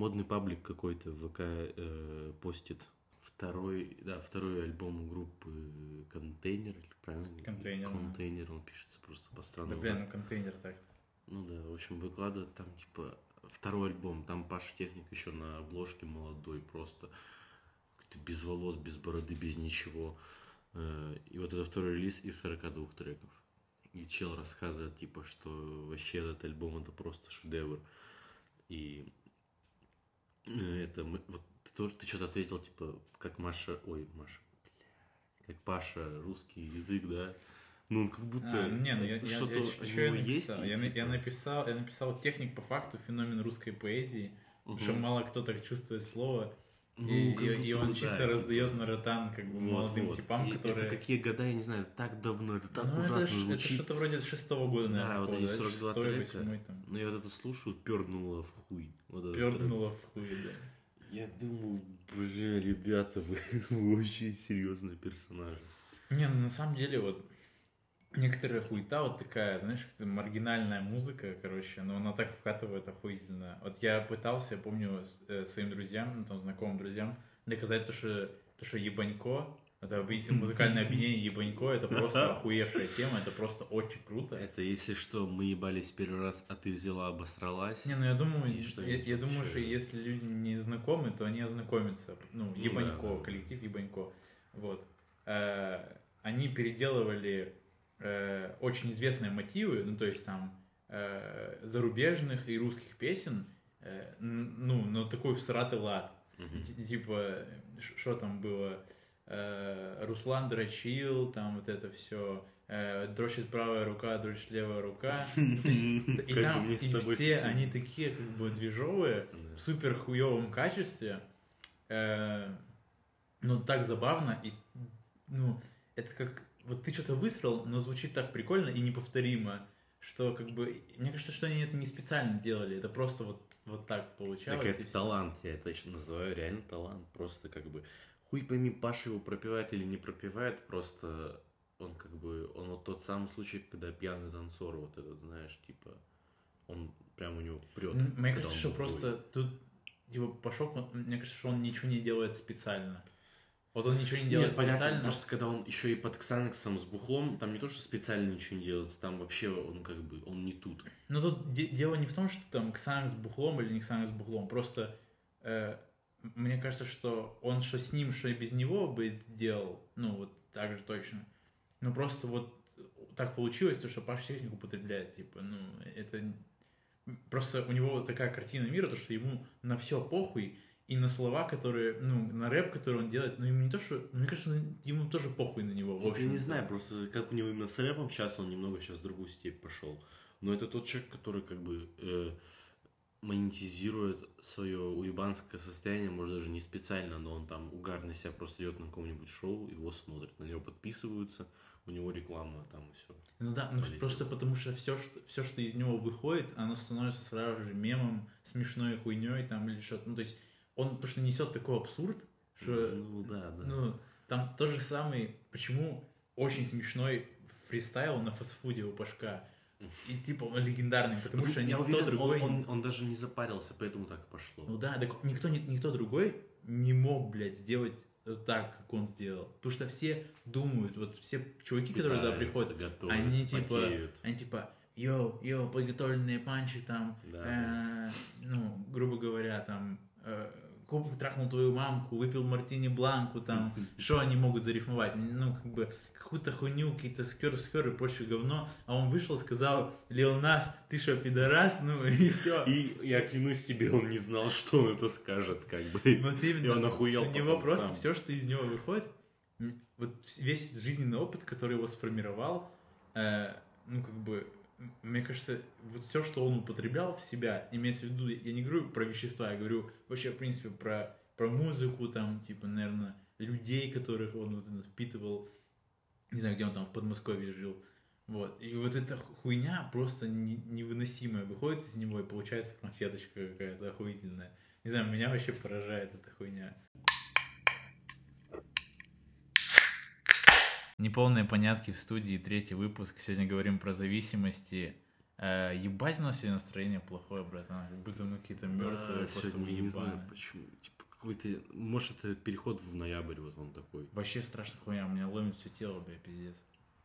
модный паблик какой-то в ВК э, постит второй, да, второй альбом группы Контейнер, или правильно? Контейнер, да. Контейнер, он пишется просто по Да, странному. блин, ну контейнер так. Ну да, в общем, выкладывает там, типа, второй альбом. Там Паша Техник еще на обложке молодой, просто без волос, без бороды, без ничего. Э, И вот это второй релиз из 42 треков. И чел рассказывает, типа, что вообще этот альбом это просто шедевр. И это мы, вот ты тоже ты что-то ответил, типа, как Маша, ой, Маша, блядь, как Паша, русский язык, да? Ну, он как будто А, не, ну я, я, что-то я я него есть. написал. Я, на- я типа, написал, я написал техник по факту феномен русской поэзии, потому что мало кто так чувствует слово, Ну, и, и- и он чисто да, раздает типа. на ротан как бы Вот, молодым вот. типам, И которые... Это какие года, я не знаю, это так давно, это так Ну, это ужасно это, звучит. что-то вроде шестого года, Да, наверное, вот такого, эти да, 42 шестой, трека. восьмой там. Ну, я вот это слушаю, пернуло в хуй. Вот Пернуло в хуй, да. Я думаю, бля, ребята, вы, вы очень серьезные персонажи. Не, ну на самом деле вот некоторая хуета вот такая, знаешь, как маргинальная музыка, короче, но она так вкатывает охуительно. Вот я пытался, я помню, э, своим друзьям, ну, там, знакомым друзьям, доказать то, что, то, что ебанько, это музыкальное объединение ебанько, это просто охуевшая тема, это просто очень круто. Это, если что, мы ебались первый раз, а ты взяла, обосралась. Не, ну я думаю, И что я, я думаю, что если люди не знакомы, то они ознакомятся. Ну, Ну Ебанько, да, да. коллектив Ебанько. Вот. Э, они переделывали э, очень известные мотивы, ну, то есть там э, зарубежных и русских песен, э, ну, на такой всратый лад. Т- Типа, что там было? Э, Руслан дрочил, там вот это все. Дрочит правая рука, дрочит левая рука. Ну, и там все, они такие как бы движовые, в супер хуевом качестве. Э, ну, так забавно. И, ну, это как... Вот ты что-то высрал, но звучит так прикольно и неповторимо, что как бы... Мне кажется, что они это не специально делали. Это просто вот, вот так получалось. Так это всё. талант, я это еще называю реально талант. Просто как бы хуй пойми, Паша его пропивает или не пропивает, просто он как бы, он вот тот самый случай, когда пьяный танцор, вот этот, знаешь, типа, он прям у него прет. Мне кажется, что просто тут его пошел, мне кажется, что он ничего не делает специально. Вот он ничего не делает Нет, понятно, специально. просто когда он еще и под Ксанексом с бухлом, там не то, что специально ничего не делается, там вообще он как бы, он не тут. Но тут де- дело не в том, что там Ксанг с бухлом или не Ксанг с бухлом. Просто э, мне кажется, что он что с ним, что и без него бы делал. Ну, вот так же точно. Ну, просто вот так получилось, то, что Паша технику употребляет. Типа, ну, это... Просто у него такая картина мира, то, что ему на все похуй, и на слова, которые, ну, на рэп, который он делает, ну, ему не то, что... Мне кажется, ему тоже похуй на него. в Вот я не знаю, просто как у него именно с рэпом сейчас он немного сейчас в другую степь пошел. Но это тот человек, который как бы э, монетизирует свое уебанское состояние, может даже не специально, но он там угарно себя просто идет на каком-нибудь шоу, его смотрят, на него подписываются, у него реклама там и все. Ну да, ну просто потому что все, что все, что из него выходит, оно становится сразу же мемом, смешной хуйней там или что-то. Ну, то есть он потому что несет такой абсурд, что Ну да, да. ну, там тот же самый, почему очень смешной фристайл на фастфуде у Пашка. И типа он легендарный, потому что Ну, я никто уверен, другой. он, он, он даже не запарился, поэтому так и пошло. Ну да, так никто, никто другой не мог, блядь, сделать так, как он сделал. Потому что все думают, вот все чуваки, которые туда Пытаются, приходят, они типа, потеют. они типа, йоу, йоу, подготовленные панчи там, Да, э, ну, грубо говоря, там, трахнул твою мамку, выпил мартини бланку, там, что они могут зарифмовать? Ну, как бы, какую-то хуйню, какие-то скер-скер и прочее говно, а он вышел, сказал, Лил Нас, ты что, пидорас? Ну, и все. И я клянусь тебе, он не знал, что он это скажет, как бы. Вот именно. И он охуел У него просто сам. все, что из него выходит, вот весь жизненный опыт, который его сформировал, э, ну, как бы, мне кажется, вот все, что он употреблял в себя, имеется в виду, я не говорю про вещества, я говорю вообще, в принципе, про, про музыку, там, типа, наверное, людей, которых он вот впитывал, не знаю, где он там в Подмосковье жил, вот, и вот эта хуйня просто не- невыносимая выходит из него, и получается конфеточка какая-то охуительная. Не знаю, меня вообще поражает эта хуйня. Неполные понятки в студии, третий выпуск. Сегодня говорим про зависимости. Э, ебать, у нас сегодня настроение плохое, братан. Как будто мы какие-то мертвые, Да, просто я не знаю почему. Типа какой-то, может это переход в ноябрь, вот он такой. Вообще страшная хуйня, у меня ломит все тело, бля, пиздец.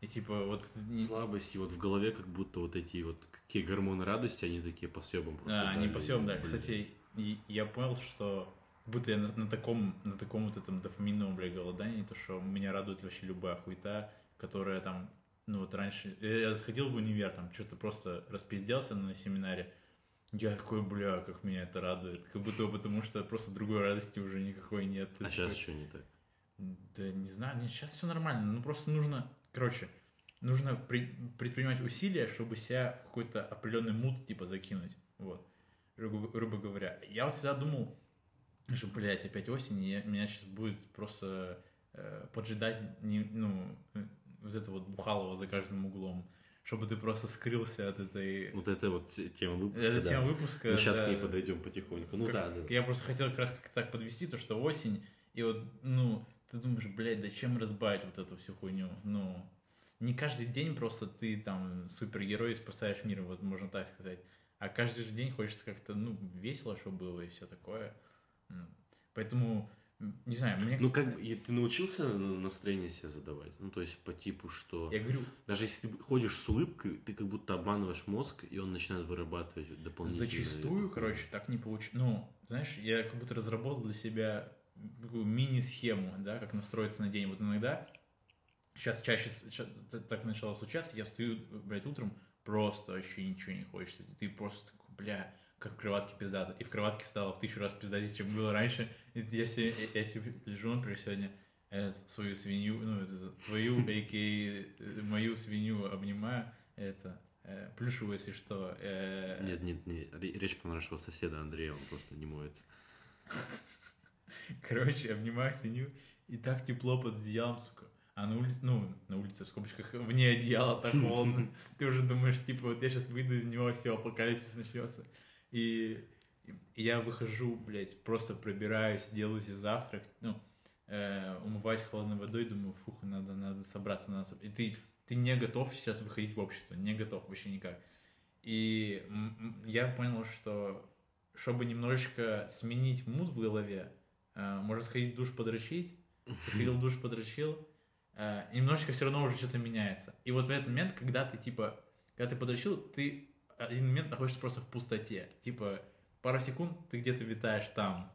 И типа вот... не- Слабости, вот в голове как будто вот эти вот какие гормоны радости, они такие по съебам просто. А, они по всем, да. блин. Кстати, и я понял, что будто я на, на таком, на таком вот этом дофаминовом, бля, голодании, то, что меня радует вообще любая хуета, которая там, ну вот раньше, я сходил в универ, там, что-то просто распизделся на семинаре, я такой, бля, как меня это радует. Как будто потому что просто другой радости уже никакой нет. Ты А сейчас такой, что не так? Да не знаю, нет, сейчас все нормально. Ну просто нужно, короче, нужно при- предпринимать усилия, чтобы себя в какой-то определенный мут типа закинуть. Вот. Грубо, грубо говоря. Я вот всегда думал, что, блядь, опять осень, и я- меня сейчас будет просто э, поджидать, не, ну, э, вот это вот бухалово за каждым углом, чтобы ты просто скрылся от этой... Вот это вот те- тема выпуска. Это да. тема выпуска. Мы сейчас да. к ней подойдем потихоньку. Ну Как- да, да. Я просто хотел как раз как так подвести, то, что осень, и вот, ну, ты думаешь, блядь, да чем разбавить вот эту всю хуйню? Ну, не каждый день просто ты там супергерой и спасаешь мир, вот можно так сказать. А каждый же день хочется как-то, ну, весело, чтобы было и все такое. Поэтому, не знаю, мне... Ну как бы, и ты научился на- настроение себе задавать? Ну то есть по типу, что Я говорю, даже если ты ходишь с улыбкой, ты как будто обманываешь мозг, и он начинает вырабатывать дополнительно. Зачастую, короче, так не получится. Ну, знаешь, я как будто разработал для себя такую мини-схему, да, как настроиться на день. Вот иногда, сейчас чаще с- щас т- так начало случаться, я встаю, блядь, утром, просто вообще ничего не хочется. Ты просто такой, бля, как в кроватке пиздато. И в кроватке стало в тысячу раз пиздатее, чем было раньше. И я, я, себе лежу, например, сегодня э, свою свинью, ну, это, твою, а.к.а. мою свинью обнимаю, это, э, плюшевую, если что. э, Нет, нет, нет. Ре- Речь про нашего соседа Андрея, он просто не моется. Короче, обнимаю свинью, и так тепло под одеялом, сука. А на улице, ну, на улице, в скобочках, вне одеяла так холодно. Ты уже думаешь, типа, вот я сейчас выйду из него, все, апокалипсис начнется. И, я выхожу, блядь, просто пробираюсь, делаю себе завтрак, ну, э, умываюсь холодной водой, думаю, фух, надо, надо собраться, надо соб- И ты, ты не готов сейчас выходить в общество, не готов вообще никак. И я понял, что чтобы немножечко сменить муд в голове, э, можно сходить в душ подрочить, сходил в душ подрочил, э, немножечко все равно уже что-то меняется. И вот в этот момент, когда ты типа, когда ты подрочил, ты один момент находишься просто в пустоте. Типа, пару секунд ты где-то витаешь там.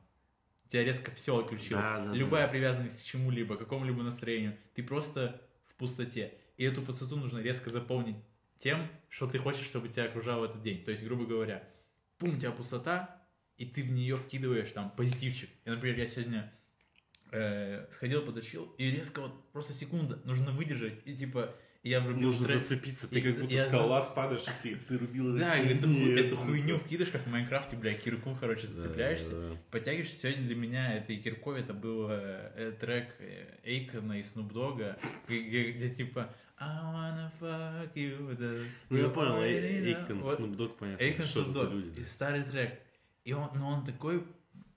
У тебя резко все отключилось. Да, да, Любая да. привязанность к чему-либо, к какому-либо настроению. Ты просто в пустоте. И эту пустоту нужно резко заполнить тем, что ты хочешь, чтобы тебя окружало в этот день. То есть, грубо говоря, пум, у тебя пустота, и ты в нее вкидываешь там позитивчик. И, например, я сегодня э, сходил, подочил, и резко вот просто секунда нужно выдержать, и типа я врубил Нужно трек. зацепиться, И- ты как будто я с скалолаз падаешь, и ты, ты рубил Да, и эту, эту хуйню вкидываешь, как в Майнкрафте, бля, кирку, короче, Да, зацепляешься, да, да. подтягиваешься. Сегодня для меня это и кирков, это был э, э, трек э, Эйкона и Снуп Дога, где, где- где типа I wanna fuck you. это. Ну я понял, know. Эйкон, Dogg, понятно, Эйкон люди. И да. старый трек. И он, но он такой,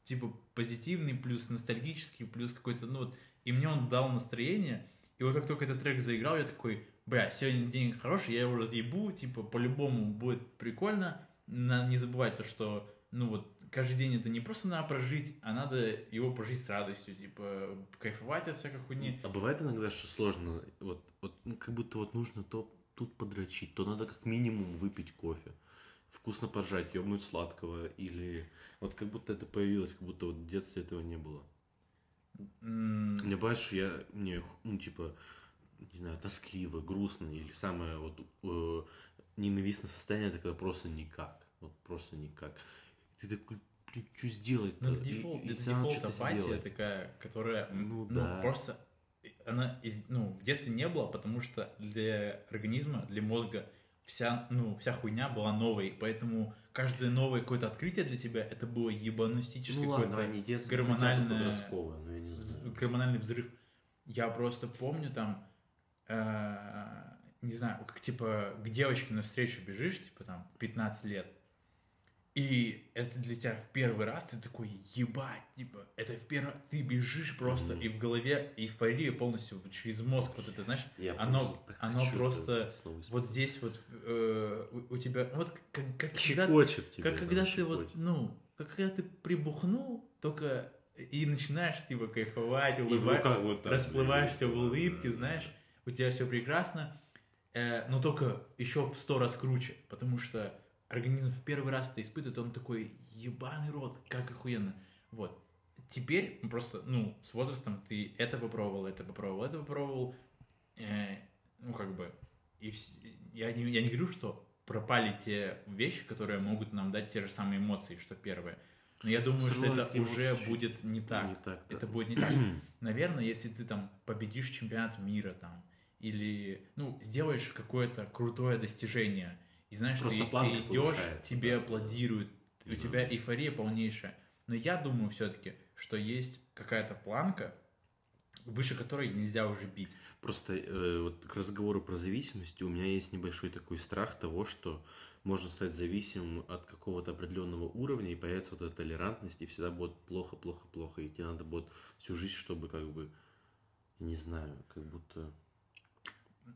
типа, позитивный, плюс ностальгический, плюс какой-то, ну вот, и мне он дал настроение, и вот как только этот трек заиграл, я такой, бля, сегодня день хороший, я его разъебу, типа, по-любому будет прикольно, надо не забывать то, что, ну вот, каждый день это не просто надо прожить, а надо его прожить с радостью, типа, кайфовать от всякой хуйни. А бывает иногда, что сложно, вот, вот ну, как будто вот нужно то тут подрочить, то надо как минимум выпить кофе, вкусно поржать, ёбнуть сладкого, или вот как будто это появилось, как будто вот в детстве этого не было. М, Мне бывает, что я, мне, ну, типа, не знаю, тоскливо, грустно, или самое вот э, ненавистное состояние, это когда просто никак, вот просто никак. Ты такой, блин, что сделать Ну, это дефолт, это дефолт апатия такая, которая, Ну, ну, да. просто, она, из- ну, в детстве не было, потому что для организма, для мозга вся, ну, вся хуйня была новой, поэтому каждое новое какое-то открытие для тебя, это было ебанистическое Ну ладно, какое-то детство, гормональное- подростковое, ну я не знаю. гормональный взрыв. Я просто помню там, э, не знаю, как типа к девочке навстречу бежишь, типа там в 15 лет, И это для тебя в первый раз, ты такой, ебать, типа, это в первый ты бежишь просто, Мгм. и в голове эйфория полностью через мозг, вот это, знаешь, Я оно- оно просто вот здесь вот э, у, у тебя, вот как, как когда, тебя. как когда ты вот, ну, как когда ты прибухнул, только и начинаешь, типа, кайфовать, в улыбаться, вот так, расплываешься в да, улыбке, да, да. У тебя все прекрасно, э, но только еще в сто раз круче, потому что организм в первый раз это испытывает, он такой, ебаный рот, как охуенно. Вот. Теперь просто, ну, с возрастом ты это попробовал, это попробовал, это попробовал, э, ну, как бы, и вс- я, не, я не говорю, что пропали те вещи, которые могут нам дать те же самые эмоции, что первые. Но я думаю, Всё что это уже будет не так. Не так, да. Это будет не так. Наверное, если ты там победишь чемпионат мира там, или, ну, сделаешь какое-то крутое достижение, и знаешь, Просто ты, ты идешь, тебе да. аплодируют, у Да. тебя эйфория полнейшая. Но я думаю все-таки, что есть какая-то планка, выше которой нельзя уже бить. Просто э, вот к разговору про зависимость у меня есть небольшой такой страх того, что можно стать зависимым от какого-то определенного уровня, и появится вот эта толерантность, и всегда будет плохо, плохо, плохо, и тебе надо будет всю жизнь, чтобы как бы, не знаю, как будто...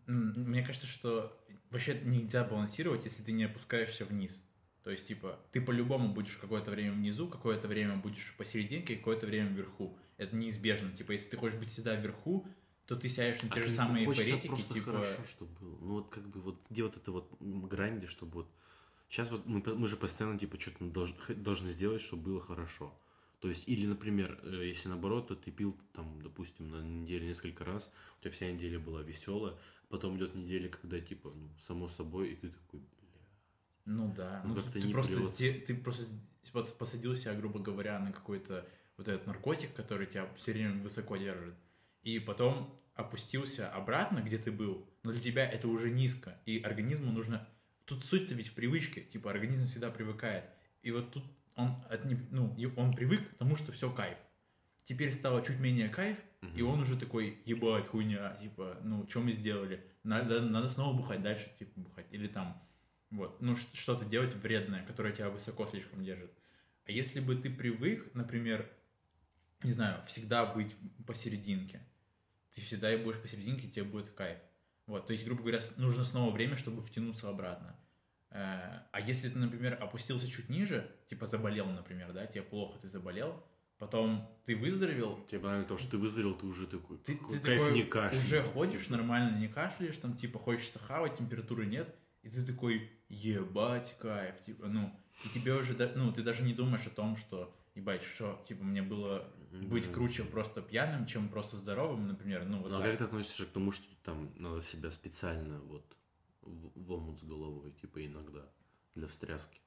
Мне кажется, что вообще нельзя балансировать, если ты не опускаешься вниз. То есть, типа, ты по-любому будешь какое-то время внизу, какое-то время будешь посерединке, какое-то время вверху. Это неизбежно. Типа, если ты хочешь быть всегда вверху, то ты сядешь на те А же самые эйфоретики, просто типа... хорошо, чтобы было. Ну вот как бы вот где вот это вот грань, где чтобы вот... Сейчас вот мы, мы же постоянно типа что-то должны, должны сделать, чтобы было хорошо. То есть, или, например, э, если наоборот, то ты пил там, допустим, на неделе несколько раз, у тебя вся неделя была веселая, потом идет неделя, когда типа, ну, само собой, и ты такой, бля. Ну да. Ну, Ну, ты, не просто, сде- ты просто посадил себя, грубо говоря, на какой-то вот этот наркотик, который тебя все время высоко держит. И потом опустился обратно, где ты был, но для тебя это уже низко. И организму нужно... Тут суть-то ведь в привычке. Типа организм всегда привыкает. И вот тут он, от ну, он привык к тому, что все кайф. Теперь стало чуть менее кайф, и Мгм. он уже такой, ебать, хуйня, типа, ну, что мы сделали? Надо, надо снова бухать, дальше, типа, бухать. Или там, вот, ну, что-то делать вредное, которое тебя высоко слишком держит. А если бы ты привык, например, не знаю, всегда быть посерединке, ты всегда и будешь посерединке, и тебе будет кайф. Вот, то есть, грубо говоря, нужно снова время, чтобы втянуться обратно. Э, А если ты, например, опустился чуть ниже, типа заболел, например, да, тебе плохо, ты заболел, потом ты выздоровел, Тебе банально того, что ты выздоровел, ты уже такой, ты, ты кайф такой не кашель. уже ходишь нормально, не кашляешь, там типа хочется хавать, температуры нет, и ты такой, ебать, кайф, типа, ну, и тебе уже, ну, ты даже не думаешь о том, что, ебать, что, типа, мне было быть круче просто пьяным, чем просто здоровым, например, ну, вот Ну, а как ты относишься к тому, что там надо себя специально вот в, в омут с головой, типа иногда, для встряски?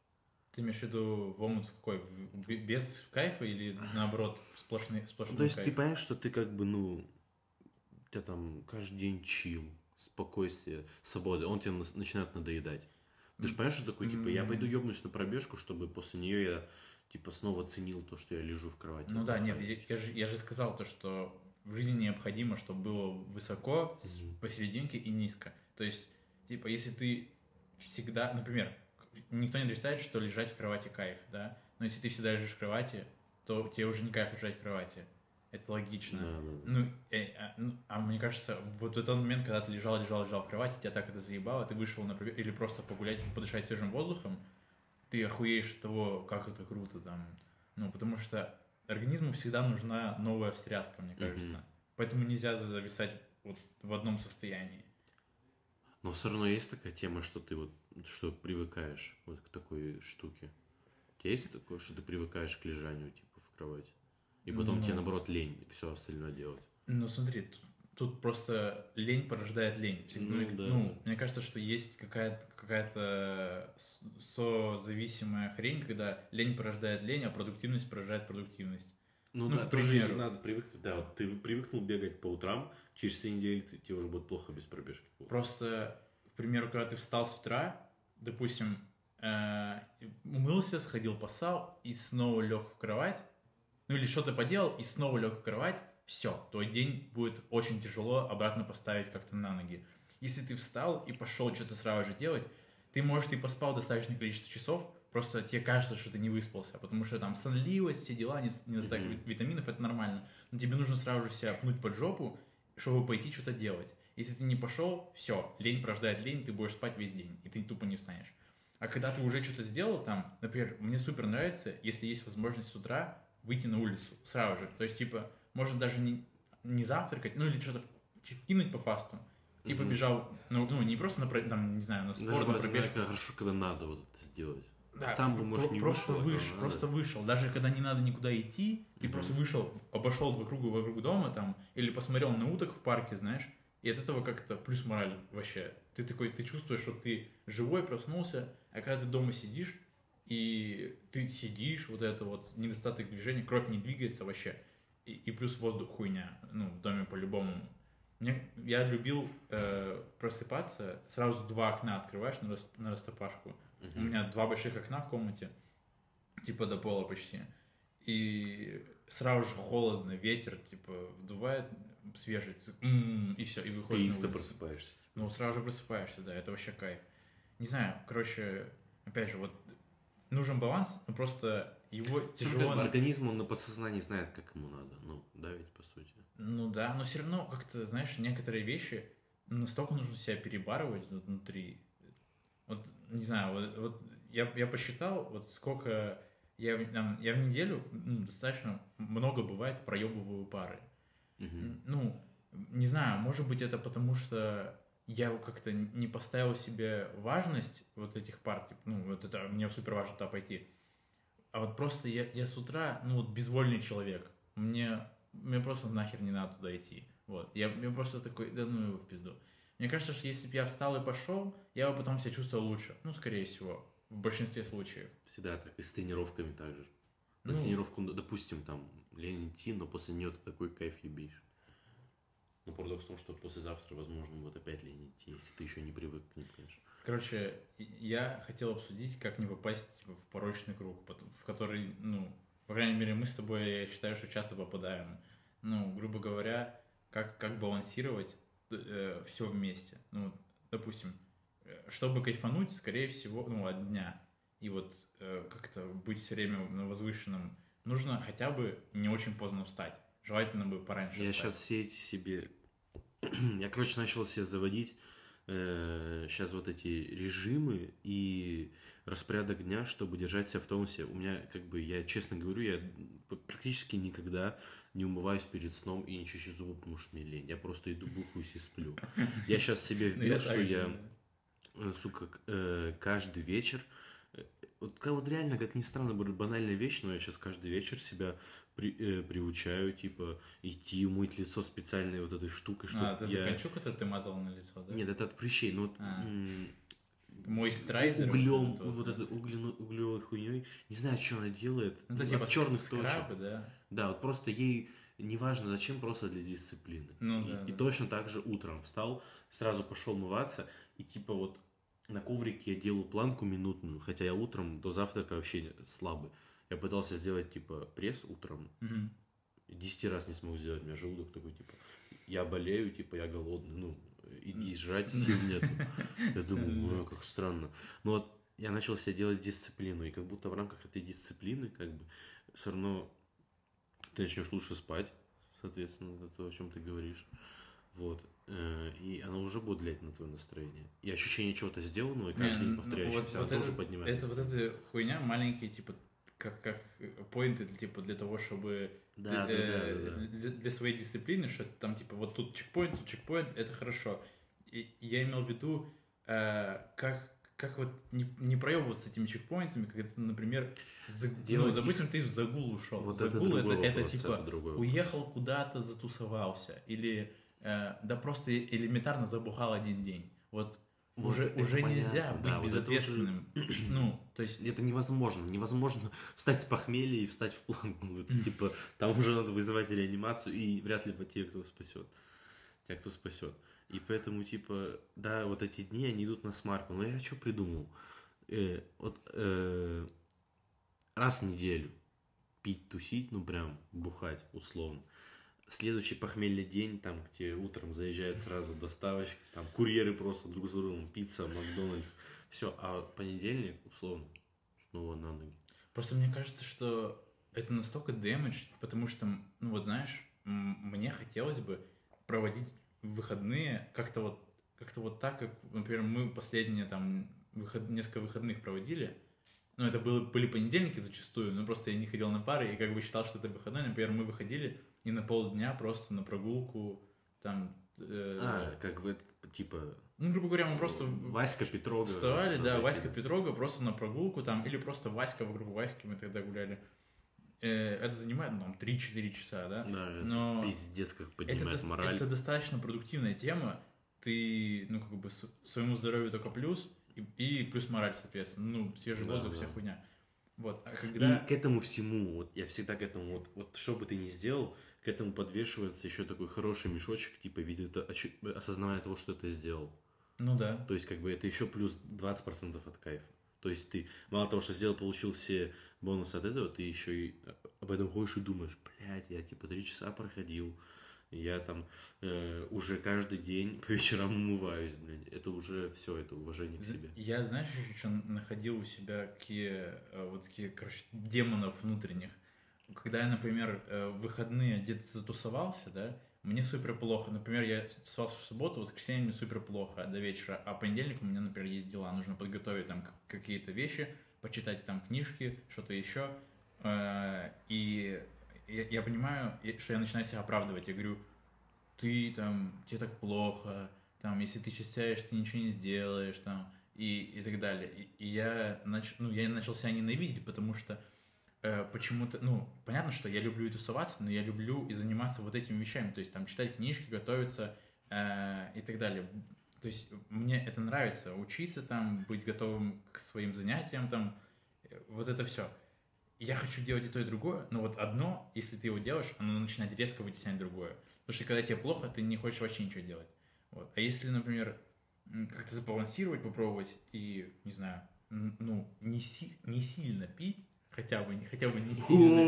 Ты имеешь в виду в омут какой, в- в- без кайфа или наоборот сплошный, сплошной то есть кайф? ты понимаешь, что ты как бы, ну, у тебя там каждый день чил, спокойствие, свобода, он тебе начинает надоедать. Ты же понимаешь, что такое, типа, я пойду М. ебнусь на пробежку, чтобы после нее я, типа, снова ценил то, что я лежу в кровати. Ну да, нет, отдыхаю. я, я же, я же сказал то, что в жизни необходимо, чтобы было высоко, Мгм. посерединке и низко. То есть, типа, если ты всегда, например, никто не отрицает, что лежать в кровати кайф, да? Но если ты всегда лежишь в кровати, то тебе уже не кайф лежать в кровати. Это логично. Да, да, да. Ну, э, а, ну, а мне кажется, вот в тот момент, когда ты лежал, лежал, лежал в кровати, тебя так это заебало, ты вышел, например, или просто погулять, подышать свежим воздухом, ты охуеешь от того, как это круто там. Ну, потому что организму всегда нужна новая встряска, мне кажется. Мгм. Поэтому нельзя зависать вот в одном состоянии. Но все равно есть такая тема, что ты вот, что привыкаешь вот к такой штуке. У тебя есть такое, что ты привыкаешь к лежанию, типа, в кровати? И потом Ну. тебе, наоборот, лень все остальное делать. Ну, смотри, тут, тут просто лень порождает лень. Всегда- Ну, ну, да. ну, мне кажется, что есть какая-то с- созависимая хрень, когда лень порождает лень, а продуктивность порождает продуктивность. Ну, Ну, да, тоже надо привыкнуть. Да, вот ты привыкнул бегать по утрам, через три недели ты- тебе уже будет плохо без пробежки. Просто, примеру, когда ты встал с утра, допустим, э, умылся, сходил поссал и снова лег в кровать, ну или что-то поделал и снова лег в кровать, все, твой день будет очень тяжело обратно поставить как-то на ноги. Если ты встал и пошел что-то сразу же делать, ты, может, и поспал достаточное количество часов, просто тебе кажется, что ты не выспался, потому что там сонливость, все дела, не- недостаток ви- витаминов, это нормально. Но тебе нужно сразу же себя пнуть под жопу, чтобы пойти что-то делать. Если ты не пошел, все, лень порождает лень, ты будешь спать весь день, и ты тупо не встанешь. А когда ты уже что-то сделал там, например, мне супер нравится, если есть возможность с утра выйти на улицу сразу же. То есть, типа, можно даже не, не завтракать, ну или что-то вкинуть по фасту. И Мгм. побежал, ну, ну, не просто на, там, не знаю, на Даже спорт, на пробежку. иногда хорошо, когда надо вот это сделать. Да, Сам бы, может, про- не просто вышел, выш- надо. просто вышел. Даже когда не надо никуда идти, ты Мгм. просто вышел, обошел вокруг вокруг дома там, или посмотрел на уток в парке, знаешь, и от этого как-то плюс мораль вообще. Ты такой, ты чувствуешь, что ты живой, проснулся, а когда ты дома сидишь, и ты сидишь, вот это вот недостаток движения, кровь не двигается вообще, и, и плюс воздух хуйня, ну, в доме по-любому. Мне, я любил э, просыпаться, сразу два окна открываешь на, рас- на растопашку, Мгм. у меня два больших окна в комнате, типа до пола почти. И сразу же холодно, ветер, типа, вдувает свежий, ты- м, и все, и выходишь Ты инста просыпаешься. Ну, сразу же просыпаешься, да, это вообще кайф. Не знаю, короче, опять же, вот нужен баланс, но просто его Тяжело. на- Организм, он на подсознании знает, как ему надо. Ну, да, ведь по сути. Ну да, но все равно как-то, знаешь, некоторые вещи настолько нужно себя перебарывать внутри. Вот, не знаю, вот, вот я, я посчитал, вот сколько я, я в неделю ну, достаточно много бывает проебываю пары. Ну, не знаю, может быть это потому, что я как-то не поставил себе важность вот этих пар, типа, ну, вот это мне супер важно туда пойти. А вот просто я, я с утра, ну, вот безвольный человек. Мне, мне просто нахер не надо туда идти. Вот. Я, я просто такой, да ну его в пизду. Мне кажется, что если бы я встал и пошел, я бы потом себя чувствовал лучше. Ну, скорее всего, в большинстве случаев. Всегда так. И с тренировками также. На Ну. тренировку, допустим, там, лень идти, но после нее ты такой кайф ебишь. Но парадокс в том, что послезавтра, возможно, вот опять лень идти, если ты еще не привык к ним, конечно. Короче, я хотел обсудить, как не попасть в порочный круг, в который, ну, по крайней мере, мы с тобой, я считаю, что часто попадаем. Ну, грубо говоря, как, как балансировать все вместе. Ну, допустим, э, чтобы кайфануть, скорее всего, ну, от дня, и вот э, как-то быть все время на возвышенном, нужно хотя бы не очень поздно встать. Желательно бы пораньше Я встать. сейчас все эти себе... Я, короче, начал себе заводить сейчас вот эти режимы и распорядок дня, чтобы держать себя в тонусе. У меня, как бы, я честно говорю, я практически никогда не умываюсь перед сном и не чищу зубы, потому что мне лень. Я просто иду бухаюсь и сплю. Я сейчас себе Ну, вбил, что я, э, сука, э, каждый вечер э, вот, вот реально, как ни странно, банальная вещь, но я сейчас каждый вечер себя при- э, приучаю, типа, идти мыть лицо специальной вот этой штукой, чтобы А, это я... кончук это ты мазал на лицо, да? Нет, это от прыщей, но вот, А. м, Мойстерайзер. углем, вот вот да. этой углено- углевой хуйней, не знаю, что она делает, Ну, Это от типа черных скрабы, да? Да, вот просто ей неважно зачем, просто для дисциплины. Ну и, да, и да. точно так же утром встал, сразу пошел мываться, и типа вот на коврике я делаю планку минутную, хотя я утром до завтрака вообще слабый. Я пытался сделать типа пресс утром. 10 раз не смог сделать, у меня желудок такой, типа, я болею, типа, я голодный, ну, иди жрать, сил нет. Я думаю, как странно. Но вот я начал себе делать дисциплину, и как будто в рамках этой дисциплины, как бы, все равно ты начнешь лучше спать, соответственно, это то, о чем ты говоришь. Вот. Э, И оно уже будет влиять на твое настроение. И ощущение чего-то сделанного, и каждый день ну, повторяющегося, вот- оно вот тоже это- поднимает Это вот эта хуйня, маленькие, типа, как, как поинты, типа, для того, чтобы Да, да, для, да, э, да, да. для- для своей дисциплины, что там, типа, вот тут чекпоинт, тут чекпоинт, это хорошо. И я имел в виду, э, как, как вот не, не проебываться этими чекпоинтами, когда ты, например, за- ну, допустим, ты в загул ушел. Вот это загул это, это, вопрос, типа, это другой вопрос. уехал куда-то, затусовался, или э, да просто элементарно забухал один день. Вот Вот уже, это уже понятно, нельзя быть да, вот это уже- безответственным. Ну, то есть Это невозможно. Невозможно встать с похмелья и встать в планку. Ну, это, типа, там уже надо вызывать реанимацию, и вряд ли по те, кто спасет. Те, кто спасет. И поэтому, типа, да, вот эти дни, они идут на смарку. Но я что придумал? Э, вот э, раз в неделю пить, тусить, ну, прям бухать, условно. Следующий похмельный день, там, где утром заезжают сразу доставочки, там, курьеры просто друг за другом, пицца, Макдональдс, все, а понедельник, условно, снова на ноги. Просто мне кажется, что это настолько дэмэдж, потому что, ну вот знаешь, мне хотелось бы проводить выходные как-то вот, как-то вот так, как, например, мы последние там выход... несколько выходных проводили, ну, это было, были понедельники зачастую, но просто я не ходил на пары и как бы считал, что это выходной. Например, мы выходили и на полдня просто на прогулку, там... э, А, как вы, типа, Ну, грубо говоря, мы просто Васька Петрога. вставали, да, эти. Васька Петрога просто на прогулку там, или просто Васька вокруг Васьки мы тогда гуляли. Э, это занимает, ну, там, 3-4 часа, да? Да, это Но пиздец, как это, поднимает дос- мораль. это достаточно продуктивная тема. Ты, ну, как бы, своему здоровью только плюс, и, и плюс мораль, соответственно. Ну, свежий Да, воздух, да. вся хуйня. Вот, а когда... И к этому всему, вот я всегда к этому, вот, вот что бы ты ни сделал, к этому подвешивается еще такой хороший мешочек, типа, в виде это- очу- осознавая того, что ты сделал. Ну да. То есть, как бы, это еще плюс 20% от кайфа. То есть, ты мало того, что сделал, получил все бонусы от этого, ты еще и об этом ходишь и думаешь, блядь, я типа три часа проходил, я там э, уже каждый день по вечерам умываюсь, блядь. Это уже все, это уважение к себе. Я, знаешь, еще что находил у себя какие, э, вот такие, короче, демонов внутренних. Когда я, например, э, в выходные где-то затусовался, да, мне супер плохо. Например, я тусовался в субботу, в воскресенье мне супер плохо до вечера, а в понедельник у меня, например, есть дела. Нужно подготовить там какие-то вещи, почитать там книжки, что-то еще. Э, И я, я понимаю, что я начинаю себя оправдывать. Я говорю, ты там, тебе так плохо, там, если ты сейчас сядешь, ты ничего не сделаешь, там, и, и так далее. И, и я, нач, ну, я начал себя ненавидеть, потому что э, почему-то, ну, понятно, что я люблю и тусоваться, но я люблю и заниматься вот этими вещами, то есть там читать книжки, готовиться э, и так далее. То есть мне это нравится, учиться там, быть готовым к своим занятиям там, э, вот это все. Я хочу делать и то, и другое, но вот одно, если ты его делаешь, оно начинает резко вытеснять другое. Потому что когда тебе плохо, ты не хочешь вообще ничего делать. Вот. А если, например, как-то забалансировать, попробовать и, не знаю, ну, не, си- не сильно пить, хотя бы, хотя бы не сильно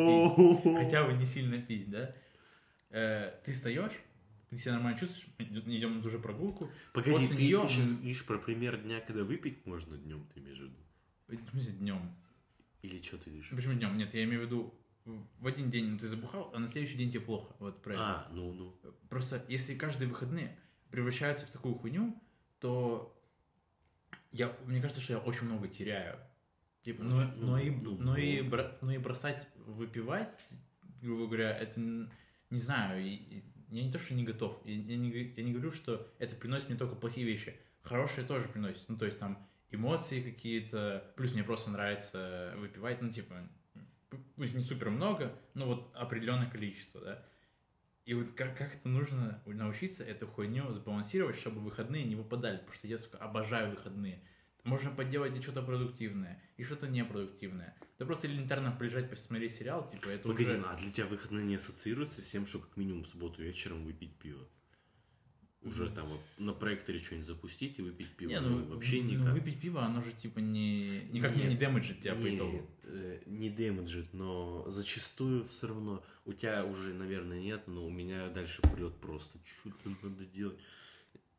пить, хотя бы не сильно пить, да, э, ты встаешь, ты себя нормально чувствуешь, идем на ту же прогулку, Погоди, После ты, неё- сейчас говоришь про пример дня, когда выпить можно днем, ты имеешь в виду? в смысле, днем. Или что ты говоришь? Почему днем? Нет, я имею в виду, в один день ну, ты забухал, а на следующий день тебе плохо. Вот про это. А, ну, ну. Просто если каждые выходные превращаются в такую хуйню, то я, мне кажется, что я очень много теряю. Типа, но, Очень, но, и, ну, но, и, много. бро- но и бросать выпивать, грубо говоря, это, не знаю, и- и я не то, что не готов, я, я не, я не говорю, что это приносит мне только плохие вещи, хорошие тоже приносит, ну, то есть там эмоции какие-то, плюс мне просто нравится выпивать, ну, типа, пусть не супер много, но вот определенное количество, да, и вот как, как это нужно научиться эту хуйню сбалансировать, чтобы выходные не выпадали, потому что я, сука, обожаю выходные. Можно поделать и что-то продуктивное, и что-то непродуктивное. Да просто элементарно полежать, посмотреть сериал, типа, это Погоди, уже... ну, а для тебя выходные не ассоциируются с тем, что как минимум в субботу вечером выпить пиво? Уже там вот на проекторе что-нибудь запустить и выпить пиво? Не, ну, вообще ну, никак. выпить пиво, оно же, типа, не... никак не, не демеджит тебя по Не, итогу. э, не демеджит, но зачастую все равно. У тебя уже, наверное, нет, но у меня дальше прет просто. Что там надо делать?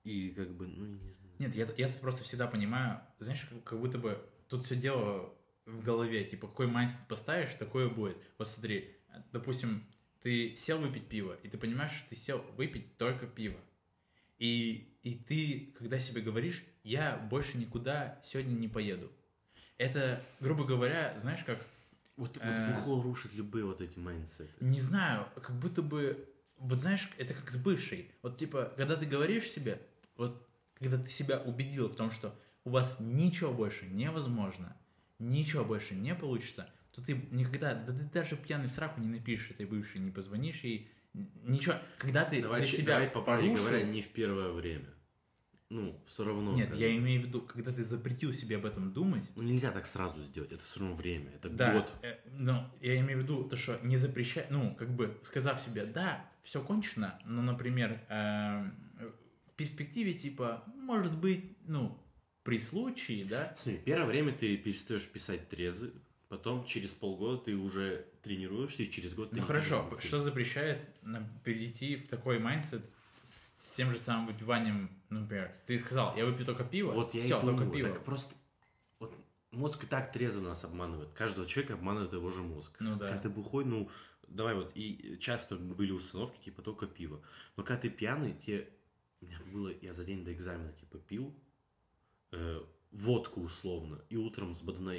И как бы, ну, не знаю. Нет, я, я просто всегда понимаю, знаешь, как, как будто бы тут все дело в голове, типа, какой mindset поставишь, такое будет. Вот смотри, допустим, ты сел выпить пиво, и ты понимаешь, что ты сел выпить только пиво. И, и ты, когда себе говоришь, я больше никуда сегодня не поеду. Это, грубо говоря, знаешь, как, Вот, Э. вот бухло рушит любые вот эти mindset ы. не знаю, как будто бы, вот знаешь, это как с бывшей. Вот типа, когда ты говоришь себе, вот когда ты себя убедил в том, что у вас ничего больше невозможно, ничего больше не получится, то ты никогда, да ты даже пьяный сраку не напишешь этой бывшей, не позвонишь ей, ничего. Когда ты Давай, для себя давай по правде порушил- говоря, не в первое время. Ну, все равно. Нет, я имею в виду, когда ты запретил себе об этом думать, Ну, нельзя так сразу сделать, это все равно время, это Да, год. э, но я имею в виду то, что не запрещать, ну, как бы сказав себе, да, все кончено, но, например, эм, в перспективе, типа, может быть, ну, при случае, да, Смотри, первое время ты перестаешь писать трезвый, Потом через полгода ты уже тренируешься, и через год ты Ну хорошо, что запрещает нам перейти в такой mindset с тем же самым выпиванием, например, ты сказал, я выпью только пиво, Вот я все, и думаю, только пиво. так просто... Вот мозг и так трезво нас обманывает. Каждого человека обманывает его же мозг. Ну да. Когда ты бухой, ну, давай вот, и часто были установки, типа, только пиво. Но когда ты пьяный, тебе... У меня было, я за день до экзамена, типа, пил э, водку условно, и утром с бадана...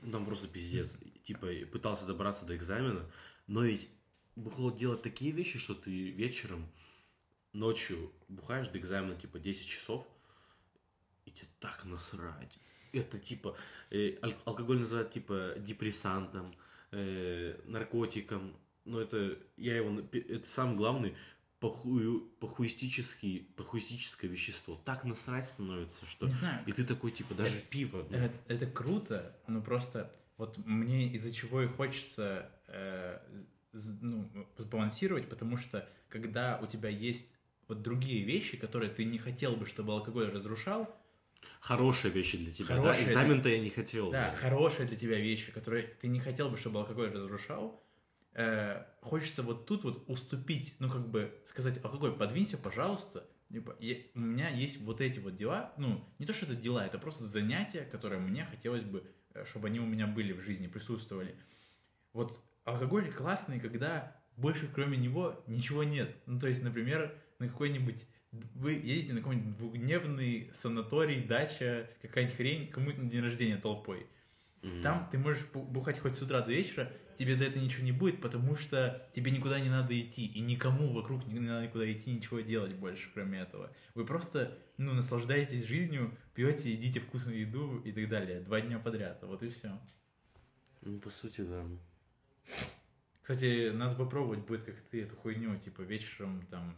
Ну, там просто пиздец. Типа, пытался добраться до экзамена, но ведь бухло делать такие вещи, что ты вечером, ночью бухаешь до экзамена, типа, 10 часов, и тебе так насрать. Это типа, э, алкоголь называют типа депрессантом, э, наркотиком. Но это, я его, это самый главный похую, похуистический, похуистическое вещество. Так насрать становится, что... Не знаю, И ты такой, типа, даже пиво. ну, Это, это круто, но просто вот мне из-за чего и хочется э, ну, сбалансировать, потому что когда у тебя есть вот другие вещи, которые ты не хотел бы, чтобы алкоголь разрушал, Хорошие вещи для тебя. Хорошие да? Экзамен-то я не хотел. да, да. хорошие для тебя вещи, которые ты не хотел бы, чтобы алкоголь разрушал, э, хочется вот тут вот уступить, ну как бы сказать, алкоголь, подвинься, пожалуйста. Типа, я- у меня есть вот эти вот дела, ну не то, что это дела, это просто занятия, которые мне хотелось бы, э, чтобы они у меня были в жизни, присутствовали. Вот алкоголь классный, когда больше кроме него ничего нет. Ну то есть, например, на какой-нибудь вы едете на какой-нибудь двухдневный санаторий, дача, какая-нибудь хрень, кому-то на день рождения толпой. Там ты можешь бу- бухать хоть с утра до вечера, тебе за это ничего не будет, потому что тебе никуда не надо идти, и никому вокруг не надо никуда идти, ничего делать больше, кроме этого. Вы просто, ну, наслаждаетесь жизнью, пьете, едите вкусную еду и так далее. Два дня подряд, а вот и все. Ну, по сути, да. Кстати, надо попробовать будет, как ты, эту хуйню, типа, вечером, там,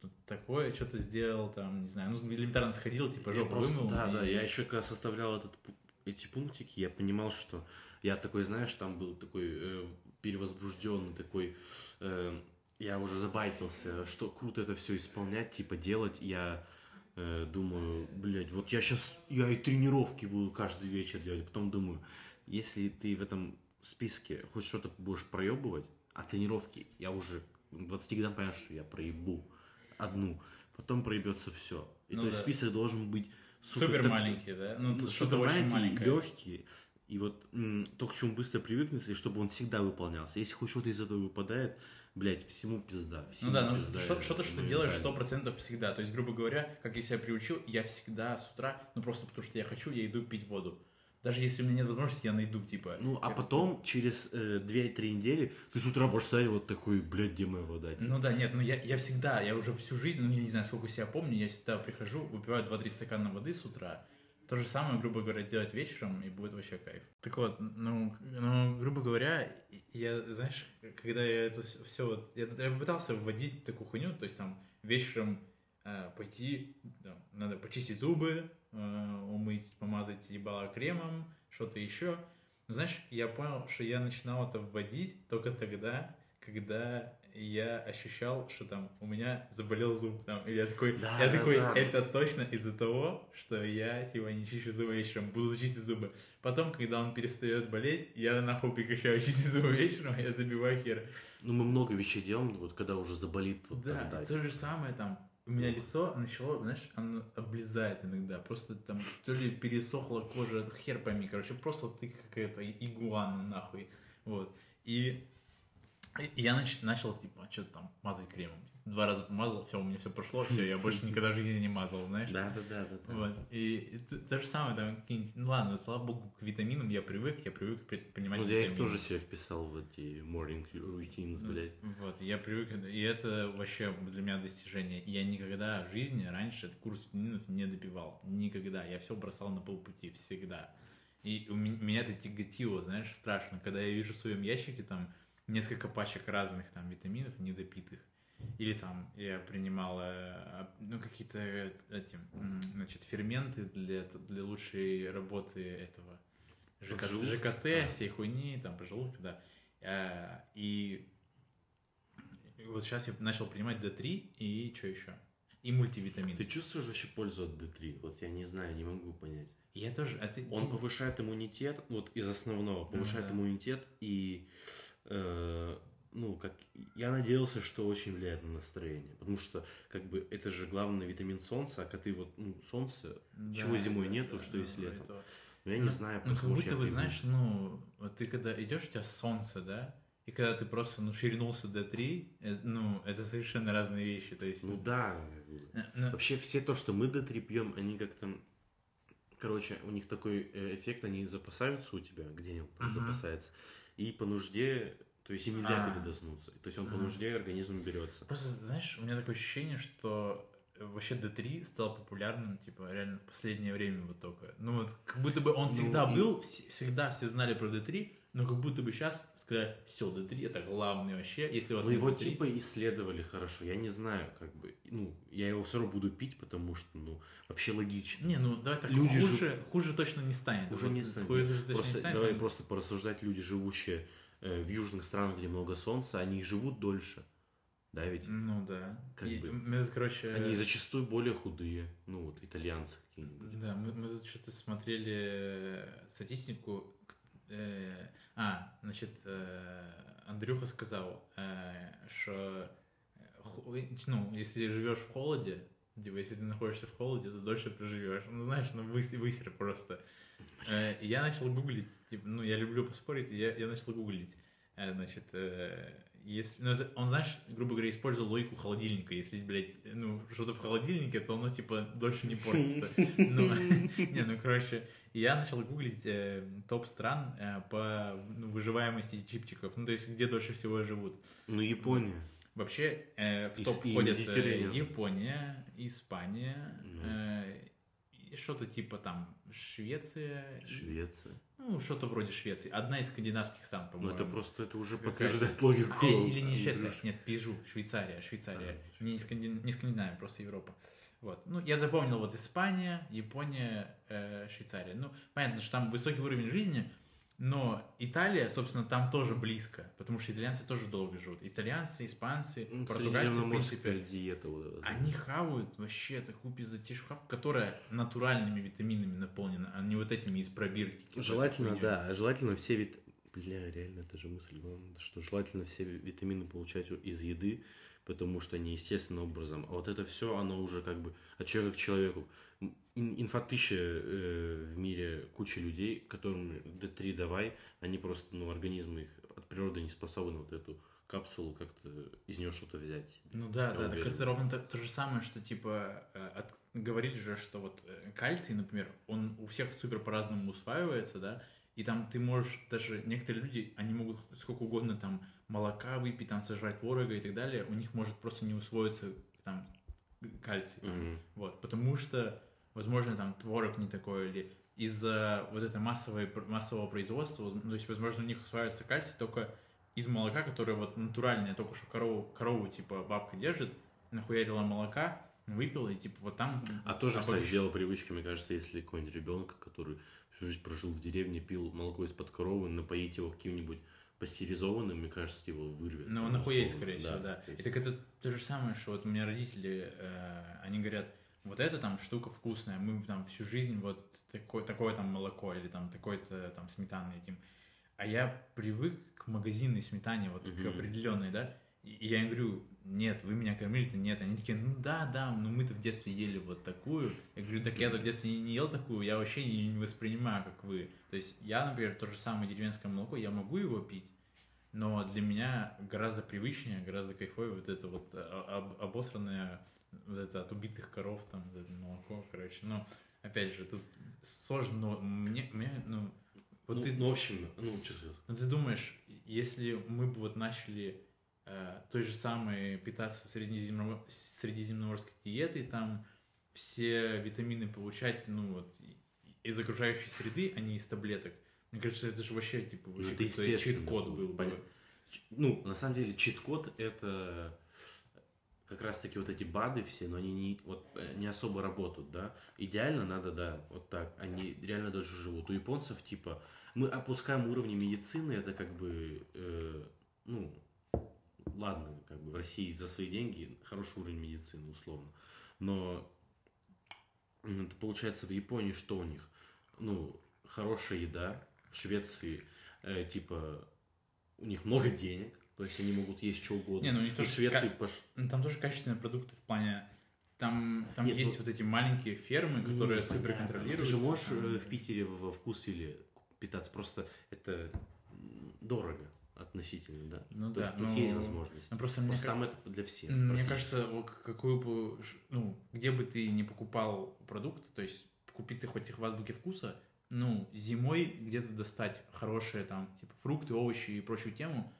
тут такое, что-то сделал, там, не знаю, ну, элементарно сходил, типа, жопу вымыл. Да, и- да, я еще когда составлял этот, эти пунктики, я понимал, что я такой, знаешь, там был такой э, перевозбужденный, такой, э, я уже забайтился, что круто это все исполнять, типа делать, я э, думаю, блядь, вот я сейчас, я и тренировки буду каждый вечер делать, потом думаю, если ты в этом списке хоть что-то будешь проебывать, а тренировки я уже к 20 годам понял, что я проебу одну, потом проебется все. И Ну то есть да. список должен быть Супер так- маленький, да? Ну, ну, что-то супер очень маленькое. легкий. И вот то, к чему быстро привыкнется, и чтобы он всегда выполнялся. Если хоть что-то из этого выпадает, блядь, всему пизда. Ну всему да, ну пизда, что- что-то, что ты ну, делаешь сто процентов всегда. То есть, грубо говоря, как я себя приучил, я всегда с утра, ну просто потому что я хочу, я иду пить воду. Даже если у меня нет возможности, я найду, типа. Ну, а потом, через э, 2-3 недели, ты с утра будешь стоять вот такой, блядь, где моя вода? Ну да, нет, ну я, я всегда, я уже всю жизнь, ну я не знаю, сколько себя помню, я всегда прихожу, выпиваю 2-3 стакана воды с утра. То же самое, грубо говоря, делать вечером, и будет вообще кайф. Так вот, ну, ну грубо говоря, я, знаешь, когда я это все вот, я, я пытался вводить такую хуйню, то есть там вечером э, пойти, там, надо почистить зубы, умыть, помазать ебало кремом, что-то еще. Но знаешь, я понял, что я начинал это вводить только тогда, когда я ощущал, что там у меня заболел зуб там, и я такой, Да, я да, такой, да. это точно из-за того, что я типа не чищу зубы вечером, буду чистить зубы. Потом, когда он перестает болеть, я нахуй прекращаю чистить зубы вечером, я забиваю хер. Ну, мы много вещей делаем, вот когда уже заболит вот Да, тогда. то же самое там. У меня лицо начало, знаешь, оно облезает иногда. Просто там то ли пересохла кожа, хер пойми, короче, просто ты какая-то игуана нахуй. Вот. И, и я нач- начал, типа, что-то там мазать кремом. Два раза помазал, все, у меня все прошло, все, я больше никогда в жизни не мазал, знаешь. Да, да, да, да. да. Вот. И, и то, то же самое, там, какие-нибудь, ну ладно, слава богу, к витаминам я привык, я привык принимать Ну, я их тоже себе вписал в эти morning routines, блядь. Вот, я привык, и это вообще для меня достижение. Я никогда в жизни раньше этот курс витаминов не добивал. Никогда. Я все бросал на полпути, всегда. И у меня это тяготило, знаешь, страшно. Когда я вижу в своем ящике там несколько пачек разных там витаминов недопитых. Или там я принимал э, ну, какие-то э, эти, значит, ферменты для, для лучшей работы этого ЖК? ЖКТ, А. всей хуйни, там, пожелудка, да. Э, И вот сейчас я начал принимать D3 и что еще? И мультивитамин. Ты чувствуешь вообще пользу от D3? Вот я не знаю, не могу понять. Я тоже, а ты... Он ты- повышает иммунитет, вот из основного, повышает да. иммунитет и, э, ну, как, я надеялся, что очень влияет на настроение, потому что, как бы, это же главный витамин солнца, а ты вот, ну, солнце, чего Да, зимой да, нету, да, что есть да, летом. это- Ну, я не знаю, Ну, как потому что будто я бы, знаешь, ну, вот ты когда идешь, у тебя солнце, да, и когда ты просто, ну, ширинулся до 3, ну, это совершенно разные вещи, то есть... Ну да, как э, ну, Вообще все то, что мы D3 пьем, они как-то... Короче, у них такой э, эффект, они запасаются у тебя, где-нибудь там Мгм. запасается, и по нужде, то есть им нельзя А. передоснуться. То есть он по нужде организм берется. Просто, знаешь, у меня такое ощущение, что э, вообще D3 стал популярным, типа, реально в последнее время вот только. Ну вот, как будто бы он Ну, всегда и- был, вс- всегда все знали про D3, но как будто бы сейчас сказать, все, D3 это главный вообще, если у вас нет его D3. типа исследовали хорошо. Я не знаю, как бы, ну, я его все равно буду пить, потому что, ну, вообще логично. Не, ну давай так, Люди хуже, хуже точно не станет. Уже Вот не станет. Хуже точно Просто, не станет. давай он- просто порассуждать, люди, живущие э, в южных странах, где много солнца, они живут дольше. Да, ведь? Ну да. Как И бы. Мы, короче... Они зачастую более худые. Ну, вот, итальянцы какие-нибудь. Да, мы, мы что-то смотрели э, статистику. Э, а, значит, э, Андрюха сказал, э, что ну, если живешь в холоде, типа, если ты находишься в холоде, то дольше проживешь. Ну, знаешь, ну, выс- высер просто. Э, и я начал гуглить, типа, ну, я люблю поспорить, я, я начал гуглить. Значит, если, ну, это, он, знаешь, грубо говоря, использовал логику холодильника. Если, блядь, ну, что-то в холодильнике, то оно, типа, дольше не портится. Ну, не, ну, короче, я начал гуглить э, топ стран э, по ну, выживаемости чипчиков. Ну, то есть, где дольше всего живут. Ну, Япония. Вообще, э, в топ входят. Япония, Испания, Ну. Что-то типа там Швеция, Швеция. ну, что-то вроде Швеции. Одна из скандинавских стран, Ну, по-моему. это просто, это уже Какая-то- подтверждает логику. Э, Или не. Швеция, нет, Пижу, Швейцария, Швейцария. А, не, Скандин... не Скандинавия, просто Европа. Вот. Ну, я запомнил вот Испания, Япония, э, Швейцария. Ну, понятно, что там высокий уровень жизни, но Италия, собственно, там тоже близко, потому что итальянцы тоже долго живут. Итальянцы, испанцы, Ну, португальцы, в принципе, диета вот эта. они хавают вообще такую пиздатейшую хавку, которая натуральными витаминами наполнена, а не вот этими из пробирки. Желательно, да, желательно все вит... Бля, реально, это же мысль что желательно все витамины получать из еды, потому что они естественным образом. А вот это все, оно уже как бы от человека к человеку. Ин- Инфотыща э, в мире куча людей, которым D3 давай, они просто, ну, организмы их от природы не способны вот эту капсулу как-то из нее что-то взять. Ну да, да, так уверен. это ровно то, то же самое, что типа э, от- говорили же, что вот э, кальций, например, он у всех супер по-разному усваивается, да, и там ты можешь даже некоторые люди, они могут сколько угодно там молока выпить, там сожрать творога и так далее, у них может просто не усвоиться там кальций, там, Мгм. вот, потому что, возможно, там творог не такой или из-за вот этой массовой, массового производства, ну, то есть, возможно, у них усваивается кальций только из молока, которое вот натуральное, только что корову, корову типа бабка держит, нахуярила молока, выпила, и типа вот там... А тоже, кстати, обогащ- дело привычки, мне кажется, если какой-нибудь ребенок, который всю жизнь прожил в деревне, пил молоко из-под коровы, напоить его каким-нибудь пастеризованным, мне кажется, его вырвет. Ну, он охуеет, скорее всего, да. то И есть- так это то же самое, что вот у меня родители, э, они говорят, вот эта там штука вкусная, мы там всю жизнь вот такое, такое там молоко или там такой-то там сметаны едим. А я привык к магазинной сметане, вот к Мгм. определенной, да, и я им говорю, нет, вы меня кормили-то нет. Они такие, ну да, да, ну мы-то в детстве ели вот такую. Я говорю, так я-то в детстве не, не ел такую, я вообще ее не воспринимаю, как вы. То есть я, например, то же самое деревенское молоко, я могу его пить, но для меня гораздо привычнее, гораздо кайфовее вот это вот а, об- обосранное вот это от убитых коров там вот это молоко, короче. Ну, опять же, тут сложно, но мне, мне ну, вот ну, ты, ну, в общем, ну, что сказать. ну, ты думаешь, если мы бы вот начали э, той же самой питаться средиземно- средиземноморской диетой, там все витамины получать, ну вот, из окружающей среды, а не из таблеток, мне кажется, это же вообще, типа, Ну, вообще естественно чит-код был бы. Ну, на самом деле, чит-код это как раз-таки вот эти БАДы все, но они не, вот, э, не особо работают, да. Идеально надо, да, вот так. Они реально дольше живут. У японцев, типа, мы опускаем уровни медицины, это как бы, э, ну, ладно, как бы в России за свои деньги хороший уровень медицины, условно. Но это получается в Японии что у них? ну, хорошая еда. В Швеции, э, типа, у них много денег, то есть они могут есть что угодно. Не, ну них И в тоже Швеции ка- пош- Ну, Там тоже качественные продукты в плане... Там, там Нет, есть ну- вот эти маленькие фермы, которые Не, супер контролируют. Ты же можешь э, в Питере во вкус или питаться, просто это дорого относительно, да. Ну То да, есть тут ну, есть возможность. Ну, просто мне, Просто ка- там это для всех. мне кажется, какую бы... Ну, где бы ты не покупал продукты, то есть купить ты хоть их в азбуке вкуса, ну, зимой где-то достать хорошие там, типа, фрукты, овощи и прочую тему,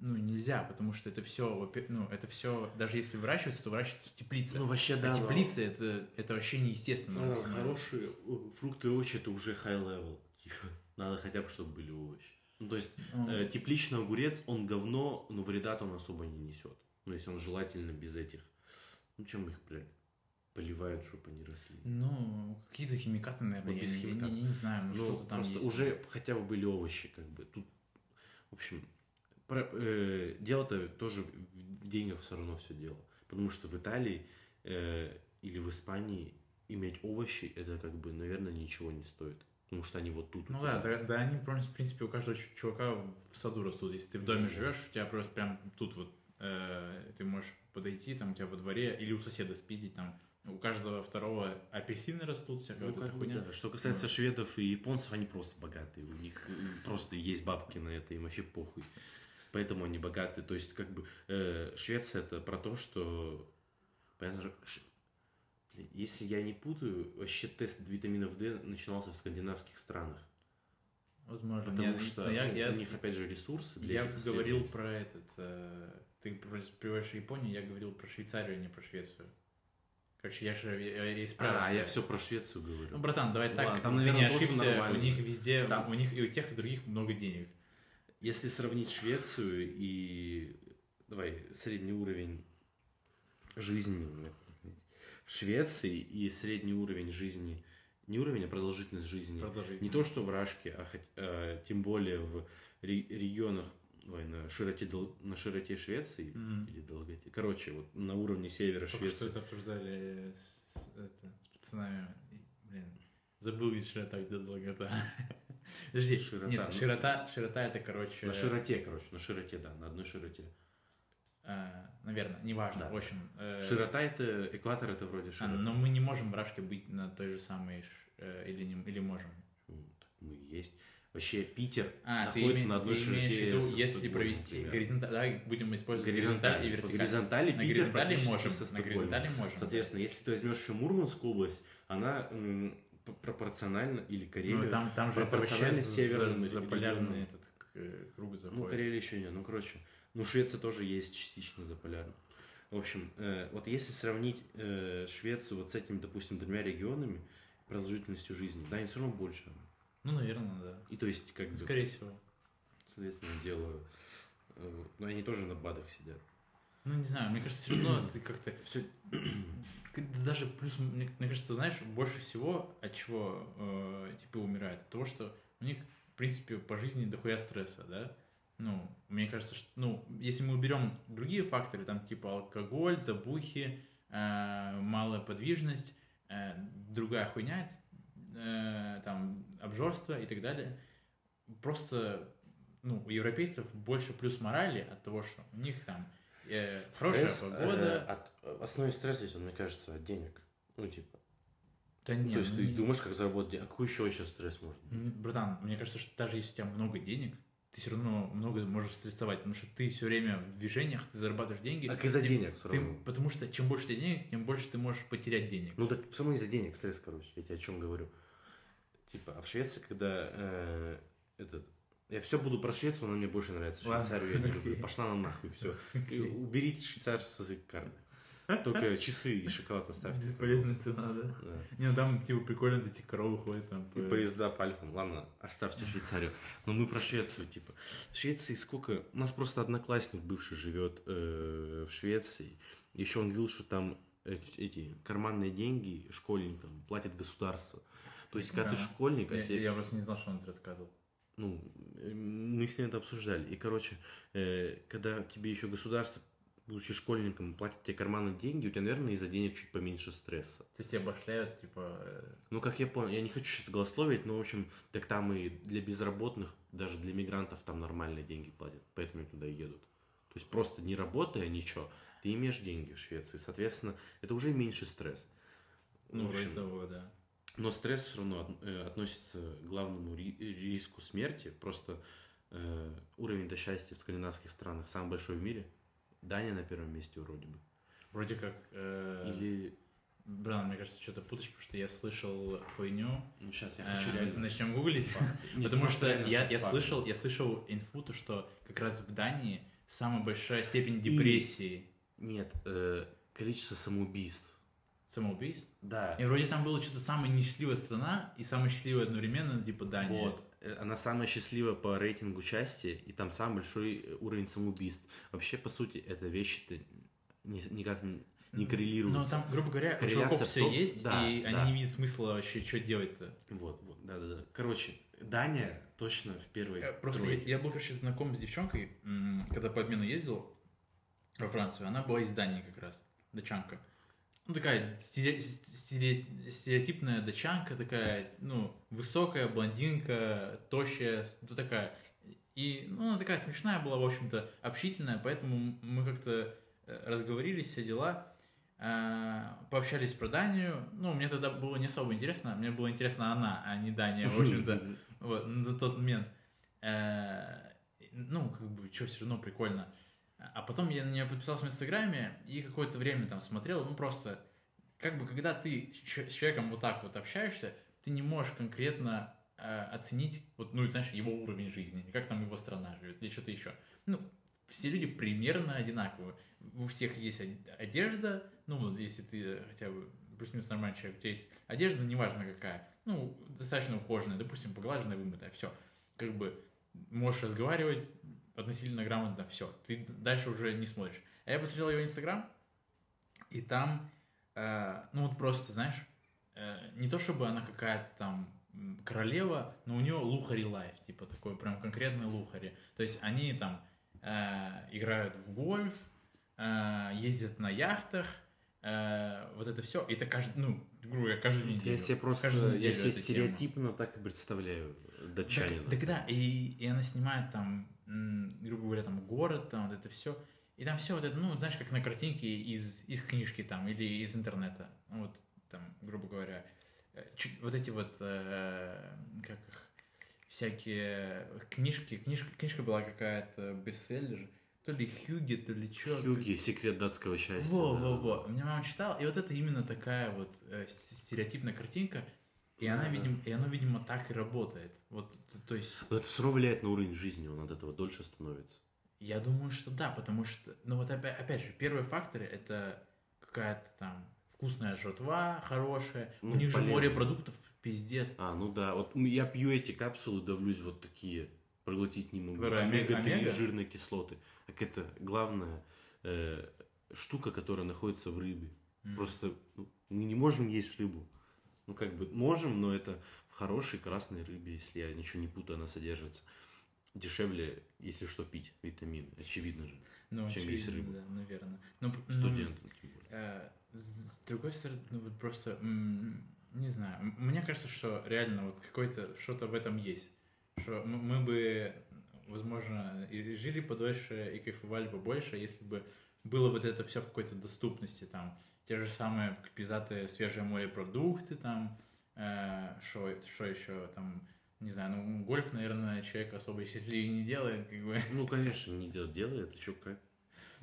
ну, нельзя, потому что это все, ну, это все, даже если выращивается, то выращивается в теплице. Ну, вообще, да. а но- теплицы это, это вообще неестественно. Ну, хорошие э, фрукты и овощи это уже high level. Типа, надо хотя бы, чтобы были овощи. Ну, то есть, Ну, э, тепличный огурец, он говно, но вреда он особо не несет. Ну, если он желательно без этих. Ну, чем их, блядь, поливают, чтобы они росли. Ну, какие-то химикаты, наверное, Вот я, без не- я химикатов. не, не знаю, ну, Ну, что-то там просто есть. уже хотя бы были овощи, как бы. Тут, в общем, э, дело-то тоже в деньгах все равно все дело. Потому что в Италии э, или в Испании иметь овощи, это как бы, наверное, ничего не стоит. Потому что они вот тут. Ну да, да, да, они, в принципе, у каждого чувака в саду растут. Если ты в доме живешь, у тебя просто прям тут вот э, ты можешь подойти, там у тебя во дворе, или у соседа спиздить, там у каждого второго апельсины растут, всякая Ну, вот эта хуйня. да. Что касается шведов и японцев, они просто богатые. У них э, просто есть бабки на это, им вообще похуй. Поэтому они богатые. То есть, как бы, э, Швеция это про то, что... Понятно же, ш- если я не путаю, вообще тест витаминов D начинался в скандинавских странах. Возможно. Потому Я- что я, ну, я, у них, опять же, ресурсы для я говорил про этот... э, ты приводишь Японию, я говорил про Швейцарию, а не про Швецию. Короче, я же я, я исправился. А, я все про Швецию говорю. Ну, братан, давай так, Ладно, там, ты не наверное, тоже ошибся, у них везде, Там- у них и у тех, и у других много денег. Если сравнить Швецию и давай средний уровень жизни в Швеции и средний уровень жизни, не уровень, а продолжительность жизни. Продолжи. Не то, что в Рашке, а хоть, э, тем более в ре- регионах давай, на широте на широте Швеции Мгм. или долготе. Короче, вот на уровне севера Только что Швеции. это обсуждали с, это, с пацанами. Блин, забыл, где широта, где долгота. Подожди, Широта, нет, ну. широта, широта это, короче... На широте, короче, на широте, да, на одной широте. наверное, неважно, Да. в общем. э, Широта это экватор, это вроде а, широта. но мы не можем в Рашке быть на той же самой, э, или, не, или можем. Ну, так мы есть. Вообще Питер А, ты, находится име- на одной ты широте виду, если провести например. горизонталь, да, будем использовать горизонталь горизонталь и По вертикаль. горизонтали На Питер горизонтали можем, на горизонтали можем. Соответственно, если ты возьмешь еще Мурманскую область, она пропорционально, или Ну, Карелию, там, там же это пропорционально за, северным за, за полярный этот э, круг заходит. ну, Карелия еще нет, ну, короче, ну, Швеция тоже есть частично заполярно. В общем, э, вот если сравнить э, Швецию вот с этими, допустим, двумя регионами, продолжительностью жизни, да, они все равно больше. Ну, наверное, да. И то есть, как бы, Скорее всего. соответственно, делаю, э, ну, они тоже на БАДах сидят. Ну, не знаю, мне кажется, все равно ты как-то... Все, Даже плюс, мне, мне кажется, знаешь, больше всего от чего э, типа умирает, от того, что у них, в принципе, по жизни дохуя стресса, да? Ну, мне кажется, что, ну, если мы уберем другие факторы, там, типа алкоголь, забухи, э, малая подвижность, э, другая хуйня, э, там, обжорство и так далее, просто, ну, у европейцев больше плюс морали от того, что у них там э, хорошая Стресс, погода, э, от- основной стресс здесь, он, мне кажется, от денег. Ну, типа. Да нет, то есть ну ты не- думаешь, как заработать денег. А какой еще сейчас стресс может быть? М, Братан, мне кажется, что даже если у тебя много денег, ты все равно много можешь стрессовать, потому что ты все время в движениях, ты зарабатываешь деньги. Так из-за денег все ты- равно. потому что чем больше у тебя денег, тем больше ты можешь потерять денег. Ну так все равно из-за денег стресс, короче. Я тебе о чем говорю. Типа, а в Швеции, когда э, этот... Я все буду про Швецию, но мне больше нравится Швейцарию. Я не люблю. Пошла на нахуй, все. Уберите швейцарцев своей карты. Только часы и шоколад оставьте. Бесполезная цена, да? Да. Не, ну там типа прикольно эти коровы ходят там. И по- поезда по Альпам. Ладно, оставьте Швейцарию. Но мы про Швецию, типа. В Швеции сколько... У нас просто одноклассник бывший живет э, в Швеции. Еще он говорил, что там эти, карманные деньги школьникам платит государство. То есть, когда ты школьник, а Я, тебе- я просто не знал, что он это рассказывал. Ну, э, мы с ним это обсуждали. И, короче, э, когда тебе еще государство будучи школьником, платят тебе карманные деньги, у тебя, наверное, из-за денег чуть поменьше стресса. То есть тебя башляют, типа... э, Ну, как я понял, я не хочу сейчас голословить, но, в общем, так там и для безработных, даже для мигрантов там нормальные деньги платят, поэтому они туда и едут. То есть просто не работая, ничего, ты имеешь деньги в Швеции, соответственно, это уже меньше стресс. Ну, в общем, того, да. Но стресс все равно э, относится к главному ри- риску смерти. Просто э, уровень до счастья в скандинавских странах самый большой в мире. Дания на первом месте вроде бы. Вроде как... э, Или... Блин, мне кажется, что-то путаешь, потому что я слышал хуйню. Ну, сейчас Э, Начнем гуглить. Потому что реально я, я слышал, я слышал инфу, то, что как раз в Дании самая большая степень депрессии, Нет, э, количество самоубийств. Самоубийств. Да. И вроде там было что-то самая несчастливая страна и самая счастливая одновременно, типа Дания. Вот. Э, Она самая счастливая по рейтингу части, и там самый большой э, уровень самоубийств. Вообще, по сути, это вещи-то ни- никак не- не коррелируются. Но там, грубо говоря, у чуваков все есть, да, и да. они не видят смысла вообще, что делать-то. Вот, вот, да-да-да. Короче, Дания точно в первой Э, Просто я, тройке. я был, короче, знаком с девчонкой, когда по обмену ездил во Францию. Она была из Дании как раз, дачанка. Ну, такая стере- стере- стереотипная дачанка, такая, ну, высокая, блондинка, тощая, ну, такая. И, ну, она такая смешная была, в общем-то, общительная, поэтому мы как-то э, разговорились, все дела, а, пообщались про Данию. Ну, мне тогда было не особо интересно, мне было интересно она, а не Дания, в общем-то. Вот, на тот момент. Э, Ну, как бы, что, все равно прикольно. А потом я на нее подписался в Инстаграме и какое-то время там смотрел, ну, просто, как бы, когда ты с человеком вот так вот общаешься, ты не можешь конкретно э, оценить, вот, ну, знаешь, его уровень жизни, как там его страна живет, или что-то еще. Ну, все люди примерно одинаковые. У всех есть од- одежда, ну, вот, если ты хотя бы плюс-минус нормальный человек, у тебя есть одежда, неважно какая, ну, достаточно ухоженная, допустим, поглаженная, вымытая, все. Как бы можешь разговаривать относительно грамотно, все. Ты дальше уже не смотришь. А я посмотрел ее инстаграм, и там, э, ну вот просто, знаешь, э, не то чтобы она какая-то там королева, но у нее лухари лайф, типа такой прям конкретный лухари. То есть они там э, играют в гольф, э, ездят на яхтах, э, вот это все. Это каждый, ну, грубо говоря, каждую неделю. Я себе просто, Каждую я себе эта тема. стереотипно так и представляю датчанина. Так, так да, и, и она снимает там, грубо говоря, там город, там вот это все. И там все вот это, ну, знаешь, как на картинке из, из книжки там или из интернета. Вот там, грубо говоря, э, вот эти вот, э, как их, всякие книжки. Книжка, книжка была какая-то бестселлер. То ли Хьюги, то ли что. Хьюги, секрет датского счастья. Во, да. во, во. Меня мама читала, и вот это именно такая вот э, стереотипная картинка. И Да, она, да. видимо, и оно, видимо, так и работает. Вот, то есть, Но это все влияет на уровень жизни, он от этого дольше становится. я думаю, что да, потому что, ну вот опять, опять же, первые факторы это какая-то там вкусная жратва хорошая, Ну, у них же полезно. море продуктов пиздец. А, ну да, вот я пью эти капсулы, давлюсь вот такие, проглотить не могу. Которые омега- Омега-3 омега? жирные кислоты. Так это главная э, штука, которая находится в рыбе. М. Просто ну, мы не можем есть рыбу. Ну, как бы можем, но это в хорошей красной рыбе, если я ничего не путаю, она содержится. Дешевле, если что, пить витамины, очевидно же, ну, чем есть очевидно, рыба. Да, наверное. Ну, п- ну, студентам тем более. Э, С другой стороны, ну вот просто, не знаю, мне кажется, что реально вот какое-то что-то в этом есть. Что мы бы, возможно, и жили подольше, и кайфовали бы больше, если бы было вот это все в какой-то доступности, там, те же самые пизатые свежие морепродукты, там, что что еще, там, не знаю, ну, гольф, наверное, человек особо счастливее не делает, как бы, Ну, конечно, не дел- делает, а что как.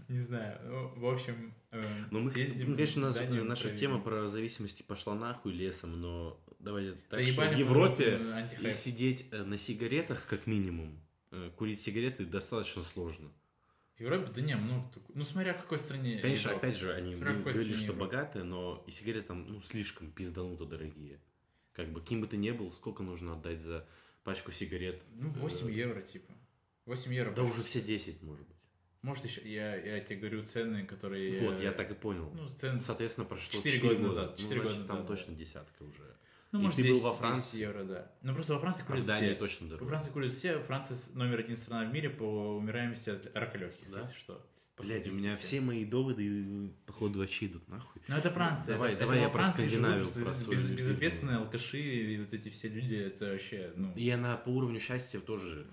не знаю, ну, в общем, э, Ну, мы, съездим ну, конечно, нас- наша проверим. тема про зависимости пошла нахуй лесом, но давайте так, Да что в Европе э, и сидеть э, на сигаретах, как минимум, э, курить сигареты достаточно сложно. В Европе, да не, много такой. Ну, смотря в какой стране. Конечно, Европы. опять же, они Смотря говорили, что богатые, но и сигареты там, ну, слишком пиздануто дорогие. Как бы, кем бы ты ни был, сколько нужно отдать за пачку сигарет? Ну, 8 Э, евро, типа. 8 евро. Да уже все 10, может быть. Может, еще, я, я тебе говорю цены, которые... Вот, э, я так и понял. Ну, цены... Соответственно, прошло Четыре 4 года назад, четыре Ну, года значит, там назад, точно да. десятка уже. Ну, и может, ты был 10, во 10 Франции? евро, да. Ну, просто во Франции А курят Дании все. точно Во дороже. Франции курят все. Франция номер один страна в мире по умираемости от рака легких, Да? если что. Блять, у меня все мои доводы, походу, вообще идут нахуй. Ну это Франция. Давай, это, давай это я во про Скандинавию, живут про без- свою без- любимую. безответственные алкаши и вот эти все люди, это вообще, ну... И она по уровню счастья тоже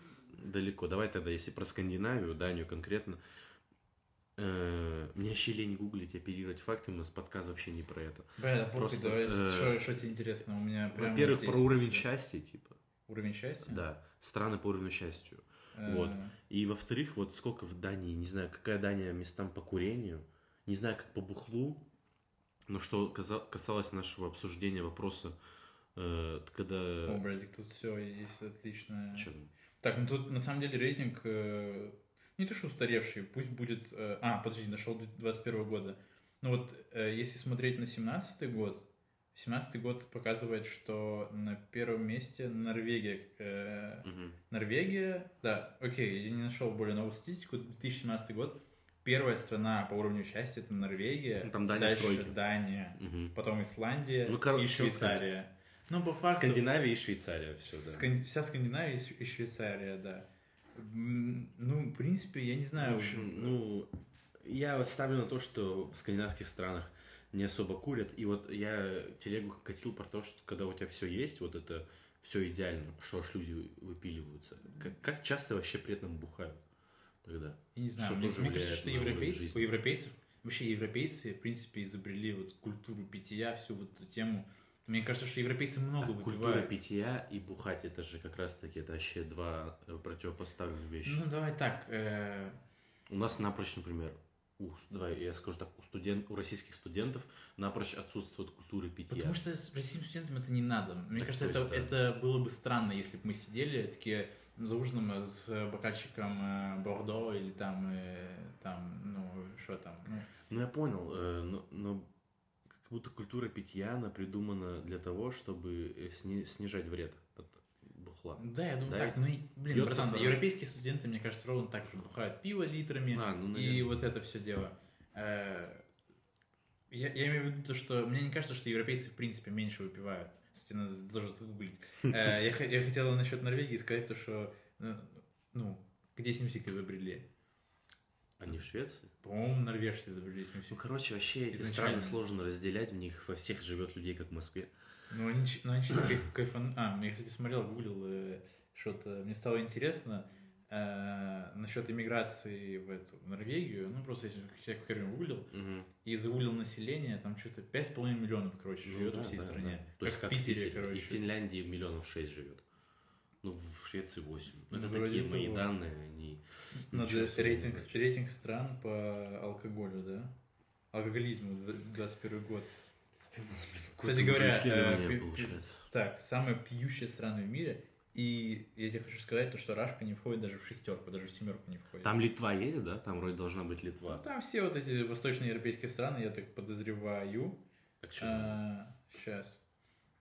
далеко. Давай тогда, если про Скандинавию, Данию конкретно. Э, Мне вообще лень гуглить, оперировать фактами, у нас подкаст вообще не про это. Бля, Просто, давай, э, что, тебе интересно? У меня Во-первых, про уровень счастья, типа. Уровень счастья? Да, страны по уровню счастья. Э, вот. И во-вторых, вот сколько в Дании, не знаю, какая Дания местам по курению, не знаю, как по бухлу, но что касалось нашего обсуждения вопроса, когда... О, братик, тут все есть отлично. Так, ну тут на самом деле рейтинг не то что устаревший, пусть будет... э, а, подожди, нашел 21 года. Ну вот, э, если смотреть на 17 год, 17 год показывает, что на первом месте Норвегия. э, Мгм. Норвегия, да, окей, я не нашел более новую статистику, 2017 год. Первая страна по уровню счастья это Норвегия, Ну, там Дания в дальше тройке. Дания, Мгм. потом Исландия Ну, короче, и Швейцария. Ну, по факту... Скандинавия и Швейцария, все, да. Скан- Вся Скандинавия и Швейцария, да. Ну, в принципе, я не знаю. В общем, ну, я ставлю на то, что в скандинавских странах не особо курят. И вот я телегу катил про то, что когда у тебя все есть, вот это все идеально, что аж люди выпиливаются. Как, как часто вообще при этом бухают тогда? я не знаю, что мне, мне кажется, что европейцы, у европейцев, вообще европейцы, в принципе, изобрели вот культуру питья, всю вот эту тему. Мне кажется, что европейцы много А культура выпивают. питья и бухать, это же как раз таки, это вообще два э, противопоставленных вещи. Ну, давай так. э, У нас напрочь, например, у, давай я скажу так, у, студент, у российских студентов напрочь отсутствует культура питья. Потому что с российским студентам это не надо. Мне Так, кажется, то это, есть, да. это было бы странно, если бы мы сидели такие за ужином с бокальчиком э, Бордо или там, э, там, ну, что там, ну, Ну, я понял, э, но, но будто культура питья, она придумана для того, чтобы э, сни- снижать вред от бухла. Да, я думаю, Да, так. Ну, и, блин, братан, фраг. европейские студенты, мне кажется, ровно так же бухают пиво литрами А, ну, и вот это все дело. Э, Я, я имею в виду то, что мне не кажется, что европейцы в принципе меньше выпивают. Кстати, надо тоже загуглить. Э, Я, хотел насчет Норвегии сказать то, что, ну, где симсик изобрели? Они в Швеции? По-моему, норвежцы изобрели Ну, короче, вообще эти Изначально. страны сложно разделять, в них во всех живет людей, как в Москве. Ну, они, ну, они чисто кайф- кайфан... А, я, кстати, смотрел, гуглил э, что-то. Мне стало интересно э, насчет иммиграции в эту в Норвегию. Ну, просто я всякую херню гуглил. Мгм. И загуглил население, там что-то 5,5 миллионов, короче, Ну живет да, во всей да, стране. да. То есть как как в Питере, И короче. в Финляндии миллионов шесть живет. Ну, в Швеции 8. Ну, это вроде такие мои того. данные, они... Не рейтинг, рейтинг стран по алкоголю, да? Алкоголизму, д- 21 год. Кстати Какое-то уже говоря, э, получается. Так, самые пьющие страны в мире. И я тебе хочу сказать, то, что Рашка не входит даже в шестерку, даже в семерку не входит. Там Литва есть, да? Там вроде должна быть Ну, Литва. там все вот эти восточноевропейские страны, я так подозреваю. Так что? сейчас.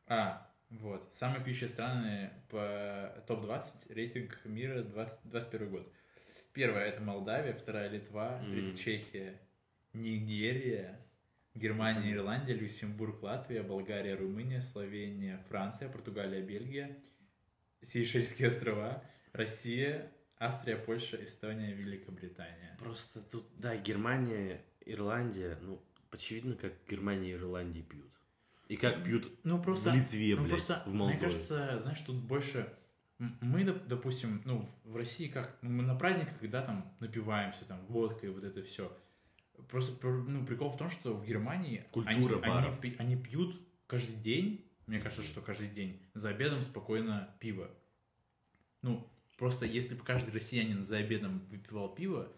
А, вот. Самые пьющие страны по топ-20, рейтинг мира 20, 21 год. Первая это Молдавия, вторая Литва, третья Мгм. Чехия, Нигерия, Германия, Ирландия, Люксембург, Латвия, Болгария, Румыния, Словения, Франция, Португалия, Бельгия, Сейшельские острова, Россия, Австрия, Польша, Эстония, Великобритания. Просто тут, да, Германия, Ирландия, ну, очевидно, как Германия и Ирландия пьют. И как пьют Ну просто, в Литве, ну, блядь, просто, в мне Молдове. кажется, знаешь, тут больше мы, доп- допустим, ну, в России как, ну, мы на праздниках, когда там напиваемся, там, водкой, вот это все. Просто, пр- ну, прикол в том, что в Германии Культура они, они баров. пи- они пьют каждый день, мне кажется, что каждый день, за обедом спокойно пиво. Ну, просто если бы каждый россиянин за обедом выпивал пиво,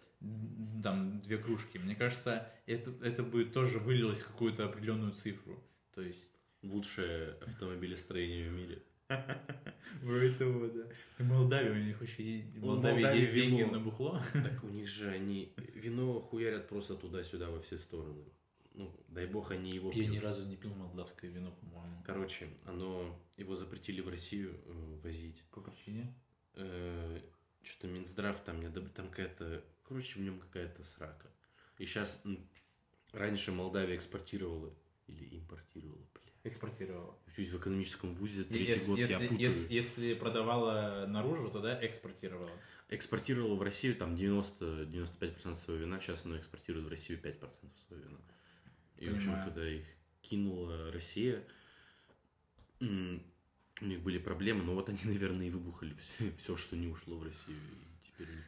там, две кружки, мне кажется, это, это бы тоже вылилось в какую-то определенную цифру. То есть, лучшее автомобилестроение в мире. Вроде того, да. И Молдавия у них вообще в Молдавии Молдавии есть деньги на бухло. Так у них же они вино хуярят просто туда-сюда во все стороны. Ну, дай бог, они его Я ни разу не пил молдавское вино, по-моему. Короче, оно его запретили в Россию э, возить. По причине? что-то Минздрав там не там какая-то, короче, в нем какая-то срака. И сейчас раньше Молдавия экспортировала Или импортировала, бля. Экспортировала. Учусь в экономическом вузе, третий Если, год, я если, путаю. если, если продавала наружу, тогда экспортировала. Экспортировала в Россию там 90-95% своего вина, сейчас она экспортирует в Россию 5% своего вина. И, в общем, Понимаю. когда их кинула Россия, у них были проблемы, но вот они, наверное, и выбухали все, что не ушло в Россию. И теперь у них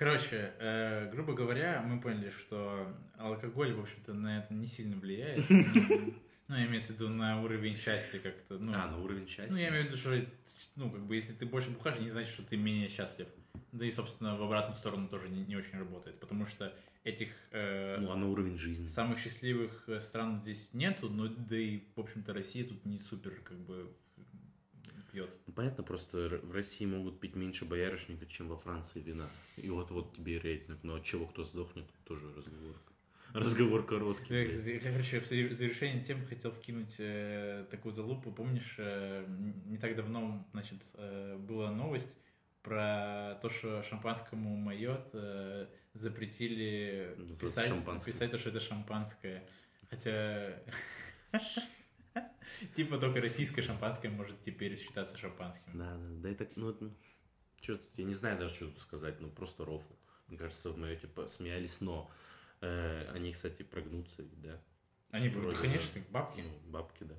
Короче, э, грубо говоря, мы поняли, что алкоголь, в общем-то, на это не сильно влияет. Ну, я имею в виду на уровень счастья как-то. Ну, А, на уровень счастья? ну, я имею в виду, что, ну, как бы, если ты больше бухаешь, не значит, что ты менее счастлив. Да и, собственно, в обратную сторону тоже не, не очень работает, потому что этих э, Ну, а на уровень жизни? самых счастливых э, стран здесь нету, но да и, в общем-то, Россия тут не супер, как бы, пьет. Ну, понятно, просто в России могут пить меньше боярышника, чем во Франции вина. И вот вот тебе и рейтинг. Но от чего кто сдохнет, тоже разговор. Разговор короткий. Я, кстати, короче, в завершение темы хотел вкинуть э, такую залупу. Помнишь, э, не так давно, значит, э, была новость про то, что шампанскому майот э, запретили писать, писать то, что это шампанское. Хотя... Типа только российское шампанское может теперь считаться шампанским. Да, да, да, это, ну, что тут, я не знаю даже, что тут сказать, ну, просто рофл. Мне кажется, в моё, типа, смеялись, но э, они, кстати, прогнутся, да. Они, Вроде конечно, да. бабки. Ну, бабки, да.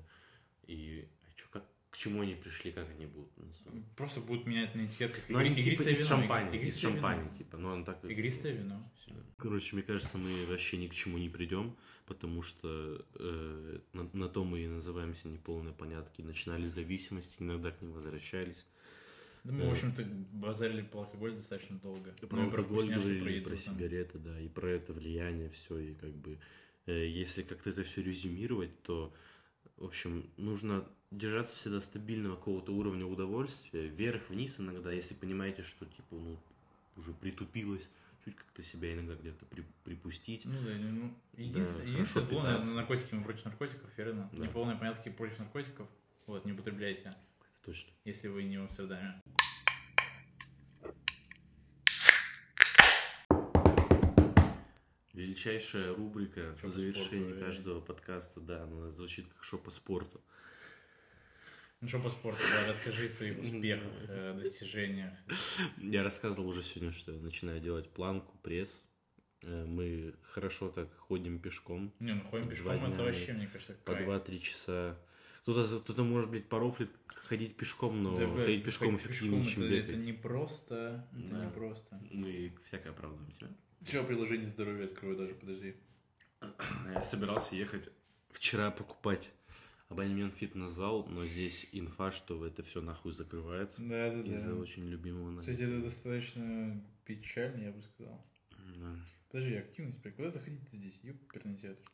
И а чё, как, к чему они пришли, как они будут? называть? Просто будут менять на этикетках Ну, они, типа, игристое из вино, шампани, из игристое вино. шампани, типа, но он так... Игристое вино. всё. Короче, мне кажется, мы вообще ни к чему не придем, потому что э, на, на то мы и называемся неполные понятки. Начинали с зависимости, иногда к ним возвращались. Да мы, Э. в общем-то, базарили по алкоголю достаточно долго. Про Ну, алкоголь говорили, еду про там. сигареты, да, и про это влияние, все, и как бы, э, если как-то это все резюмировать, то, в общем, нужно держаться всегда стабильного какого-то уровня удовольствия, вверх-вниз иногда, если понимаете, что, типа, ну, уже притупилось, чуть как-то себя иногда где-то при- припустить. Ну да, ну, единственное, Да, единственное хорошо зло, наверное, наркотики, мы против наркотиков, верно? Да. Неполные понятки против наркотиков. Вот, не употребляйте, Точно. если вы не в Амстердаме. Величайшая рубрика по по завершении спорту, э. каждого подкаста, да, она звучит как шоу по спорту. Ну что по спорту, да, расскажи о своих успехах, э, достижениях. Я рассказывал уже сегодня, что я начинаю делать планку, пресс. Э, Мы хорошо так ходим пешком Не, ну ходим пешком, дня это вообще, мне кажется, по кайф. 2-3 часа. Кто-то, кто-то может, блядь, порофлит ходить пешком, но Да, ходить пешком ходить эффективнее, пешком чем это, бегать. это не просто, это Да. не просто. Ну и всякое оправдываем себя. Че, приложение здоровья открою даже, подожди. Я собирался ехать вчера покупать абонемент в фитнес-зал, но здесь инфа, что это все нахуй закрывается Да, да, из-за очень любимого нами. Кстати, это достаточно печально, я бы сказал. Да. Подожди, активность, куда заходить здесь? Ёперный театр.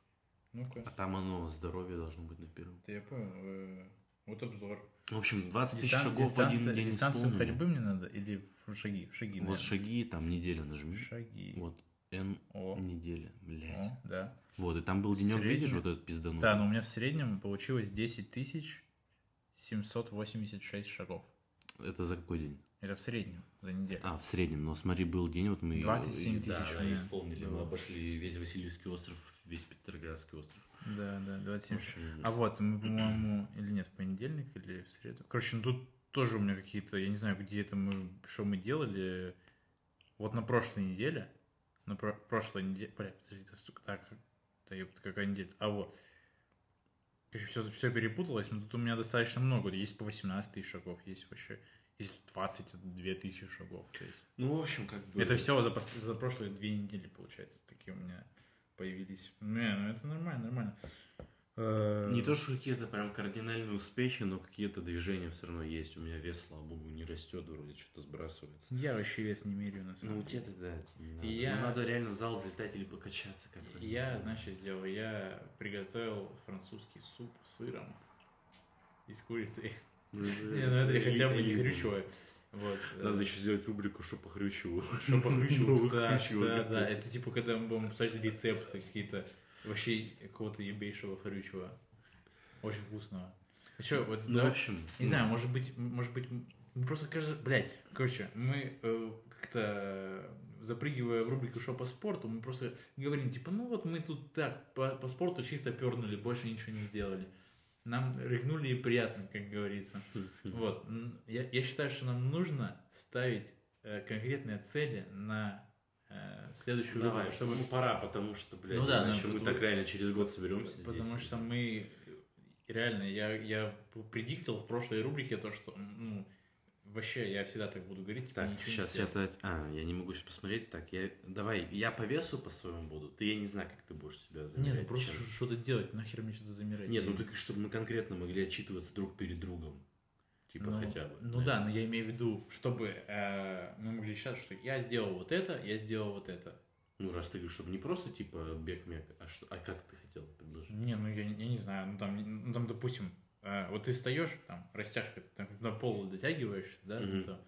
Ну-ка. А там оно, здоровье должно быть на первом. Да я понял. Э, Вот обзор. В общем, 20 тысяч Дистан- шагов в один день Дистанцию исполнено. ходьбы мне надо или в шаги? В шаги, Вот наверное. шаги, там неделя нажми. Шаги. Вот, N О, неделя, блядь. о, да. Вот, и там был денек, Средний. видишь, вот этот пизданутый. Да, но у меня в среднем получилось 10 тысяч 786 шагов. Это за какой день? Это в среднем за неделю. А, в среднем. Но смотри, был день, вот мы... 27 да, тысяч да, меня исполнили. Мы обошли весь Васильевский остров, весь Петроградский остров. Да, да, В 27 общем, А вот, мы, по-моему, или нет, в понедельник, или в среду. Короче, ну тут тоже у меня какие-то, я не знаю, где это мы, что мы делали. Вот на прошлой неделе, на про- прошлой неделе, бля, подожди, это столько, так, да ёпта, какая неделя, а вот. Короче, все, все перепуталось, но тут у меня достаточно много. Есть по 18 тысяч шагов, есть вообще, есть 22 тысячи шагов. То есть. Ну, в общем, как бы... Это все за, за прошлые две недели, получается, такие у меня появились. Не, ну это нормально, нормально. Э, Не то, что какие-то прям кардинальные успехи, но какие-то движения все равно есть. У меня вес, слава богу, не растет, вроде что-то сбрасывается. Я вообще вес не меряю, на Ну, самом у деле. тебя тогда не надо. Я- Ну, надо реально в зал залетать или покачаться как-то. не Я, что сделал? Я приготовил французский суп с сыром и с курицей. Ну, Не, ну это хотя бы не элитно. Вот. Надо еще сделать рубрику, что по хрючеву. Что по хрючеву, да, да, да. Это типа, когда мы будем писать рецепты какие-то вообще какого-то ебейшего хрючева. Очень вкусного. А что, вот, Ну, в да, общем... Не знаю, может быть, может быть, мы просто кажется, блядь, короче, мы э, как-то запрыгивая в рубрику «Что по спорту», мы просто говорим, типа, ну вот мы тут так, по, по спорту чисто пернули, больше ничего не сделали. Нам рыгнули и приятно, как говорится. Вот. Я, я считаю, что нам нужно ставить э, конкретные цели на э, следующую Давай, рубрику, чтобы чтобы ну, пора, потому что, блядь, Ну да, иначе ну, мы потому- так реально через год соберемся здесь. Потому что мы реально, я, я предиктил в прошлой рубрике то, что ну, вообще я всегда так буду говорить, типа, Так, сейчас я... А, я не могу сейчас посмотреть. Так, я... Давай, я по весу по своему буду. Ты, я не знаю, как ты будешь себя Не, замерять. ну просто чем. что-то делать, нахер мне что-то замерять. Нет, ну так чтобы мы конкретно могли отчитываться друг перед другом. Типа ну, хотя бы. Ну да, но я имею в виду, чтобы э, мы могли считать, что я сделал вот это, я сделал вот это. Ну, раз ты говоришь, чтобы не просто типа бег-мег, а, что... а как ты хотел предложить? Не, ну я, я не знаю, ну там, ну, там допустим, э, вот ты встаешь, там, растяжка, ты там до пола дотягиваешь, да, Мгм. то,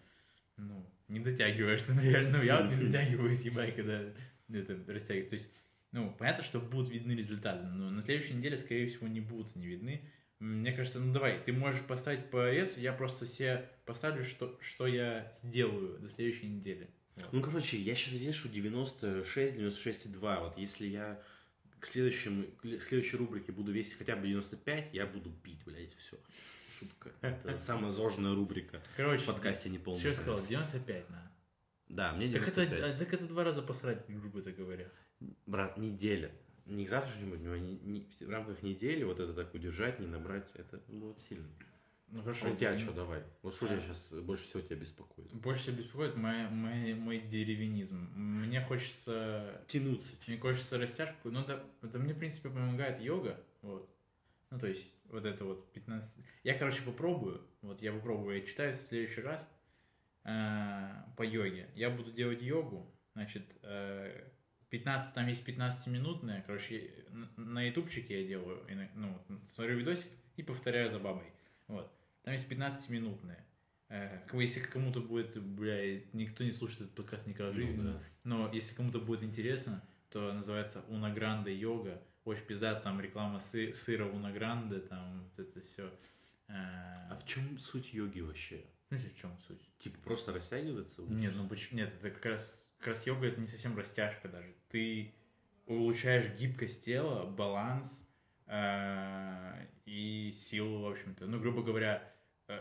ну, не дотягиваешься, наверное, ну, я вот не дотягиваюсь, ебать, когда это растягиваю. То есть, ну, понятно, что будут видны результаты, но на следующей неделе, скорее всего, не будут они видны. Мне кажется, ну давай, ты можешь поставить по весу, я просто себе поставлю, что, что я сделаю до следующей недели. Вот. Ну, короче, я сейчас вешу 96, 96,2. Вот если я к, следующему, к следующей рубрике буду весить хотя бы 95, я буду пить, блядь, все. Шутка. Это самая сложная рубрика Короче, в подкасте не полный. что я сказал, 95 на. Да, мне Так это, 95. так это два раза посрать, грубо говоря. Брат, неделя. Не к завтрашнему дню, а не- не- в рамках недели вот это так удержать, не набрать, это ну, вот сильно. Ну хорошо. А у тебя что, давай? Вот что тебя сейчас больше всего тебя беспокоит? Больше всего беспокоит мой, мой, мой деревинизм. Мне хочется Тянуться. Мне хочется растяжку, ну да, это мне, в принципе, помогает йога, вот. Ну, то есть, вот это вот 15... Я, короче, попробую, вот, я попробую, я читаю в следующий раз э, по йоге. Я буду делать йогу, значит, э, 15, там есть 15-минутная, короче, на- ютубчике я делаю, ну, смотрю видосик и повторяю за бабой, вот. Там есть 15-минутная. Э, если кому-то будет, бля, никто не слушает этот подкаст никогда в жизни, Ну но- да. но если кому-то будет интересно, то называется Уна Гранде йога. Очень пиздато, там реклама сы- сыра Уна Гранде, там вот это все. А в чем суть йоги вообще? Ну, в чем суть? Типа просто растягиваться? Нет, ну почему? Нет, это как раз, как раз йога это не совсем растяжка даже. Ты улучшаешь гибкость тела, баланс э, и силу, в общем-то. Ну, грубо говоря, э,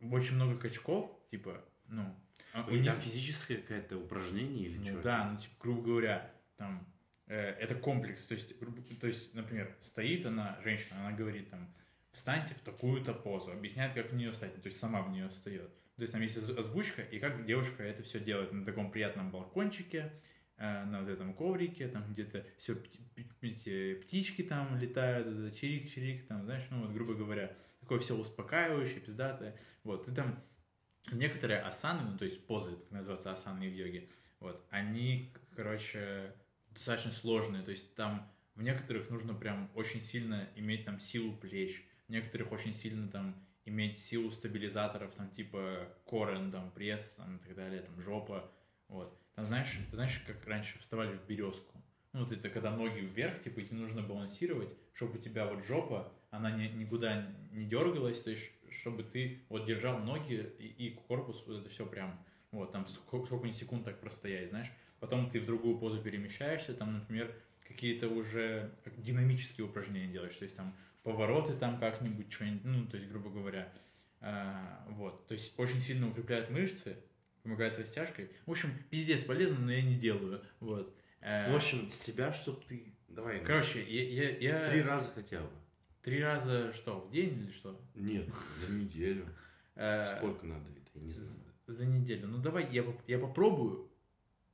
очень много качков, типа, ну, а у них- там физическое какое-то упражнение или Ну что? да, ну типа, грубо говоря, там э, это комплекс, то есть, то есть, например, стоит она, женщина, она говорит там, встаньте в такую-то позу, объясняет, как в нее встать, то есть сама в нее встает. То есть там есть оз- озвучка, и как девушка это все делает на таком приятном балкончике, э, на вот этом коврике, там где-то все эти птички там летают, чирик-чирик, там, знаешь, ну вот, грубо говоря, такое все успокаивающее, пиздатое. Вот, и там некоторые асаны, ну, то есть позы, так называется асаны в йоге, вот, они, короче, достаточно сложные, то есть там в некоторых нужно прям очень сильно иметь там силу плеч, в некоторых очень сильно там иметь силу стабилизаторов, там типа корен, там пресс, там и так далее, там жопа, вот. Там знаешь, знаешь, как раньше вставали в березку? Ну вот это когда ноги вверх, типа, и тебе нужно балансировать, чтобы у тебя вот жопа, она ни, никуда не дергалась, то есть чтобы ты вот держал ноги и, и корпус, вот это все прям, вот, там сколько, сколько-нибудь секунд так простоять, знаешь. Потом ты в другую позу перемещаешься, там, например, какие-то уже динамические упражнения делаешь, то есть там повороты там как-нибудь, что-нибудь, ну, то есть, грубо говоря, а, вот, то есть очень сильно укрепляют мышцы, помогает с растяжкой. В общем, пиздец полезно, но я не делаю, вот. Э, Ну, в общем, с тебя, чтобы ты... Давай. Короче, я, я, я- Три раза хотя бы. три раза что, в день или что? Нет, за неделю. Э, Сколько надо это, я не знаю. за неделю. Ну давай я, я попробую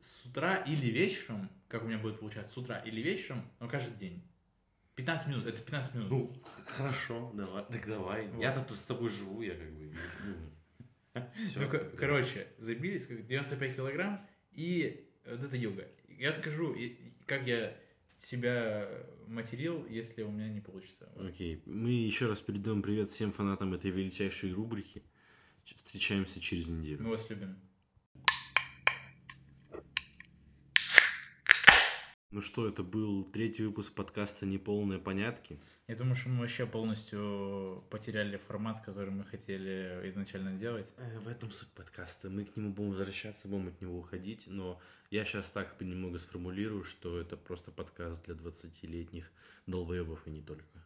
с утра или вечером, как у меня будет получаться, с утра или вечером, но каждый день. 15 минут, это 15 минут. Ну, хорошо, давай, так давай. Вот. Я-то тут с тобой живу, я как бы... Всё, Ну, короче, забились как 95 килограмм и вот это йога. Я скажу, как я себя материл, если у меня не получится. Окей, мы еще раз передаем привет всем фанатам этой величайшей рубрики. Встречаемся через неделю. Мы вас любим. Ну что, это был третий выпуск подкаста «Неполные понятки». Я думаю, что мы вообще полностью потеряли формат, который мы хотели изначально делать. Э, В этом суть подкаста. Мы к нему будем возвращаться, будем от него уходить, но я сейчас так немного сформулирую, что это просто подкаст для 20-летних долбоебов и не только.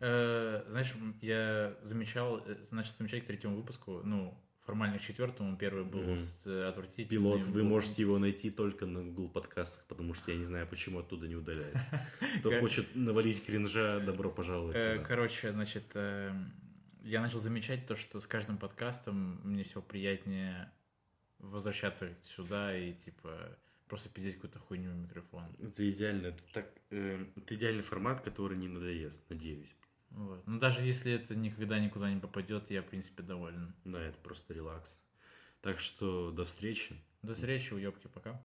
Э, Знаешь, я замечал, э, начал замечать к третьему выпуску, ну, формально к четвертому, первый был Мгм. с э, отвратительным. Пилот, вы можете его найти только на Google подкастах, потому что я не знаю, почему оттуда не удаляется. Кто хочет навалить кринжа, добро пожаловать. Э. Короче, значит, э, я начал замечать то, что с каждым подкастом мне все приятнее возвращаться сюда и, типа, просто пиздеть какую-то хуйню в микрофон. Это идеально, это так, э, это идеальный формат, который не надоест, надеюсь. Вот. Но даже если это никогда никуда не попадет, я, в принципе, доволен. Да, это просто релакс. Так что до встречи. До встречи, уебки, пока.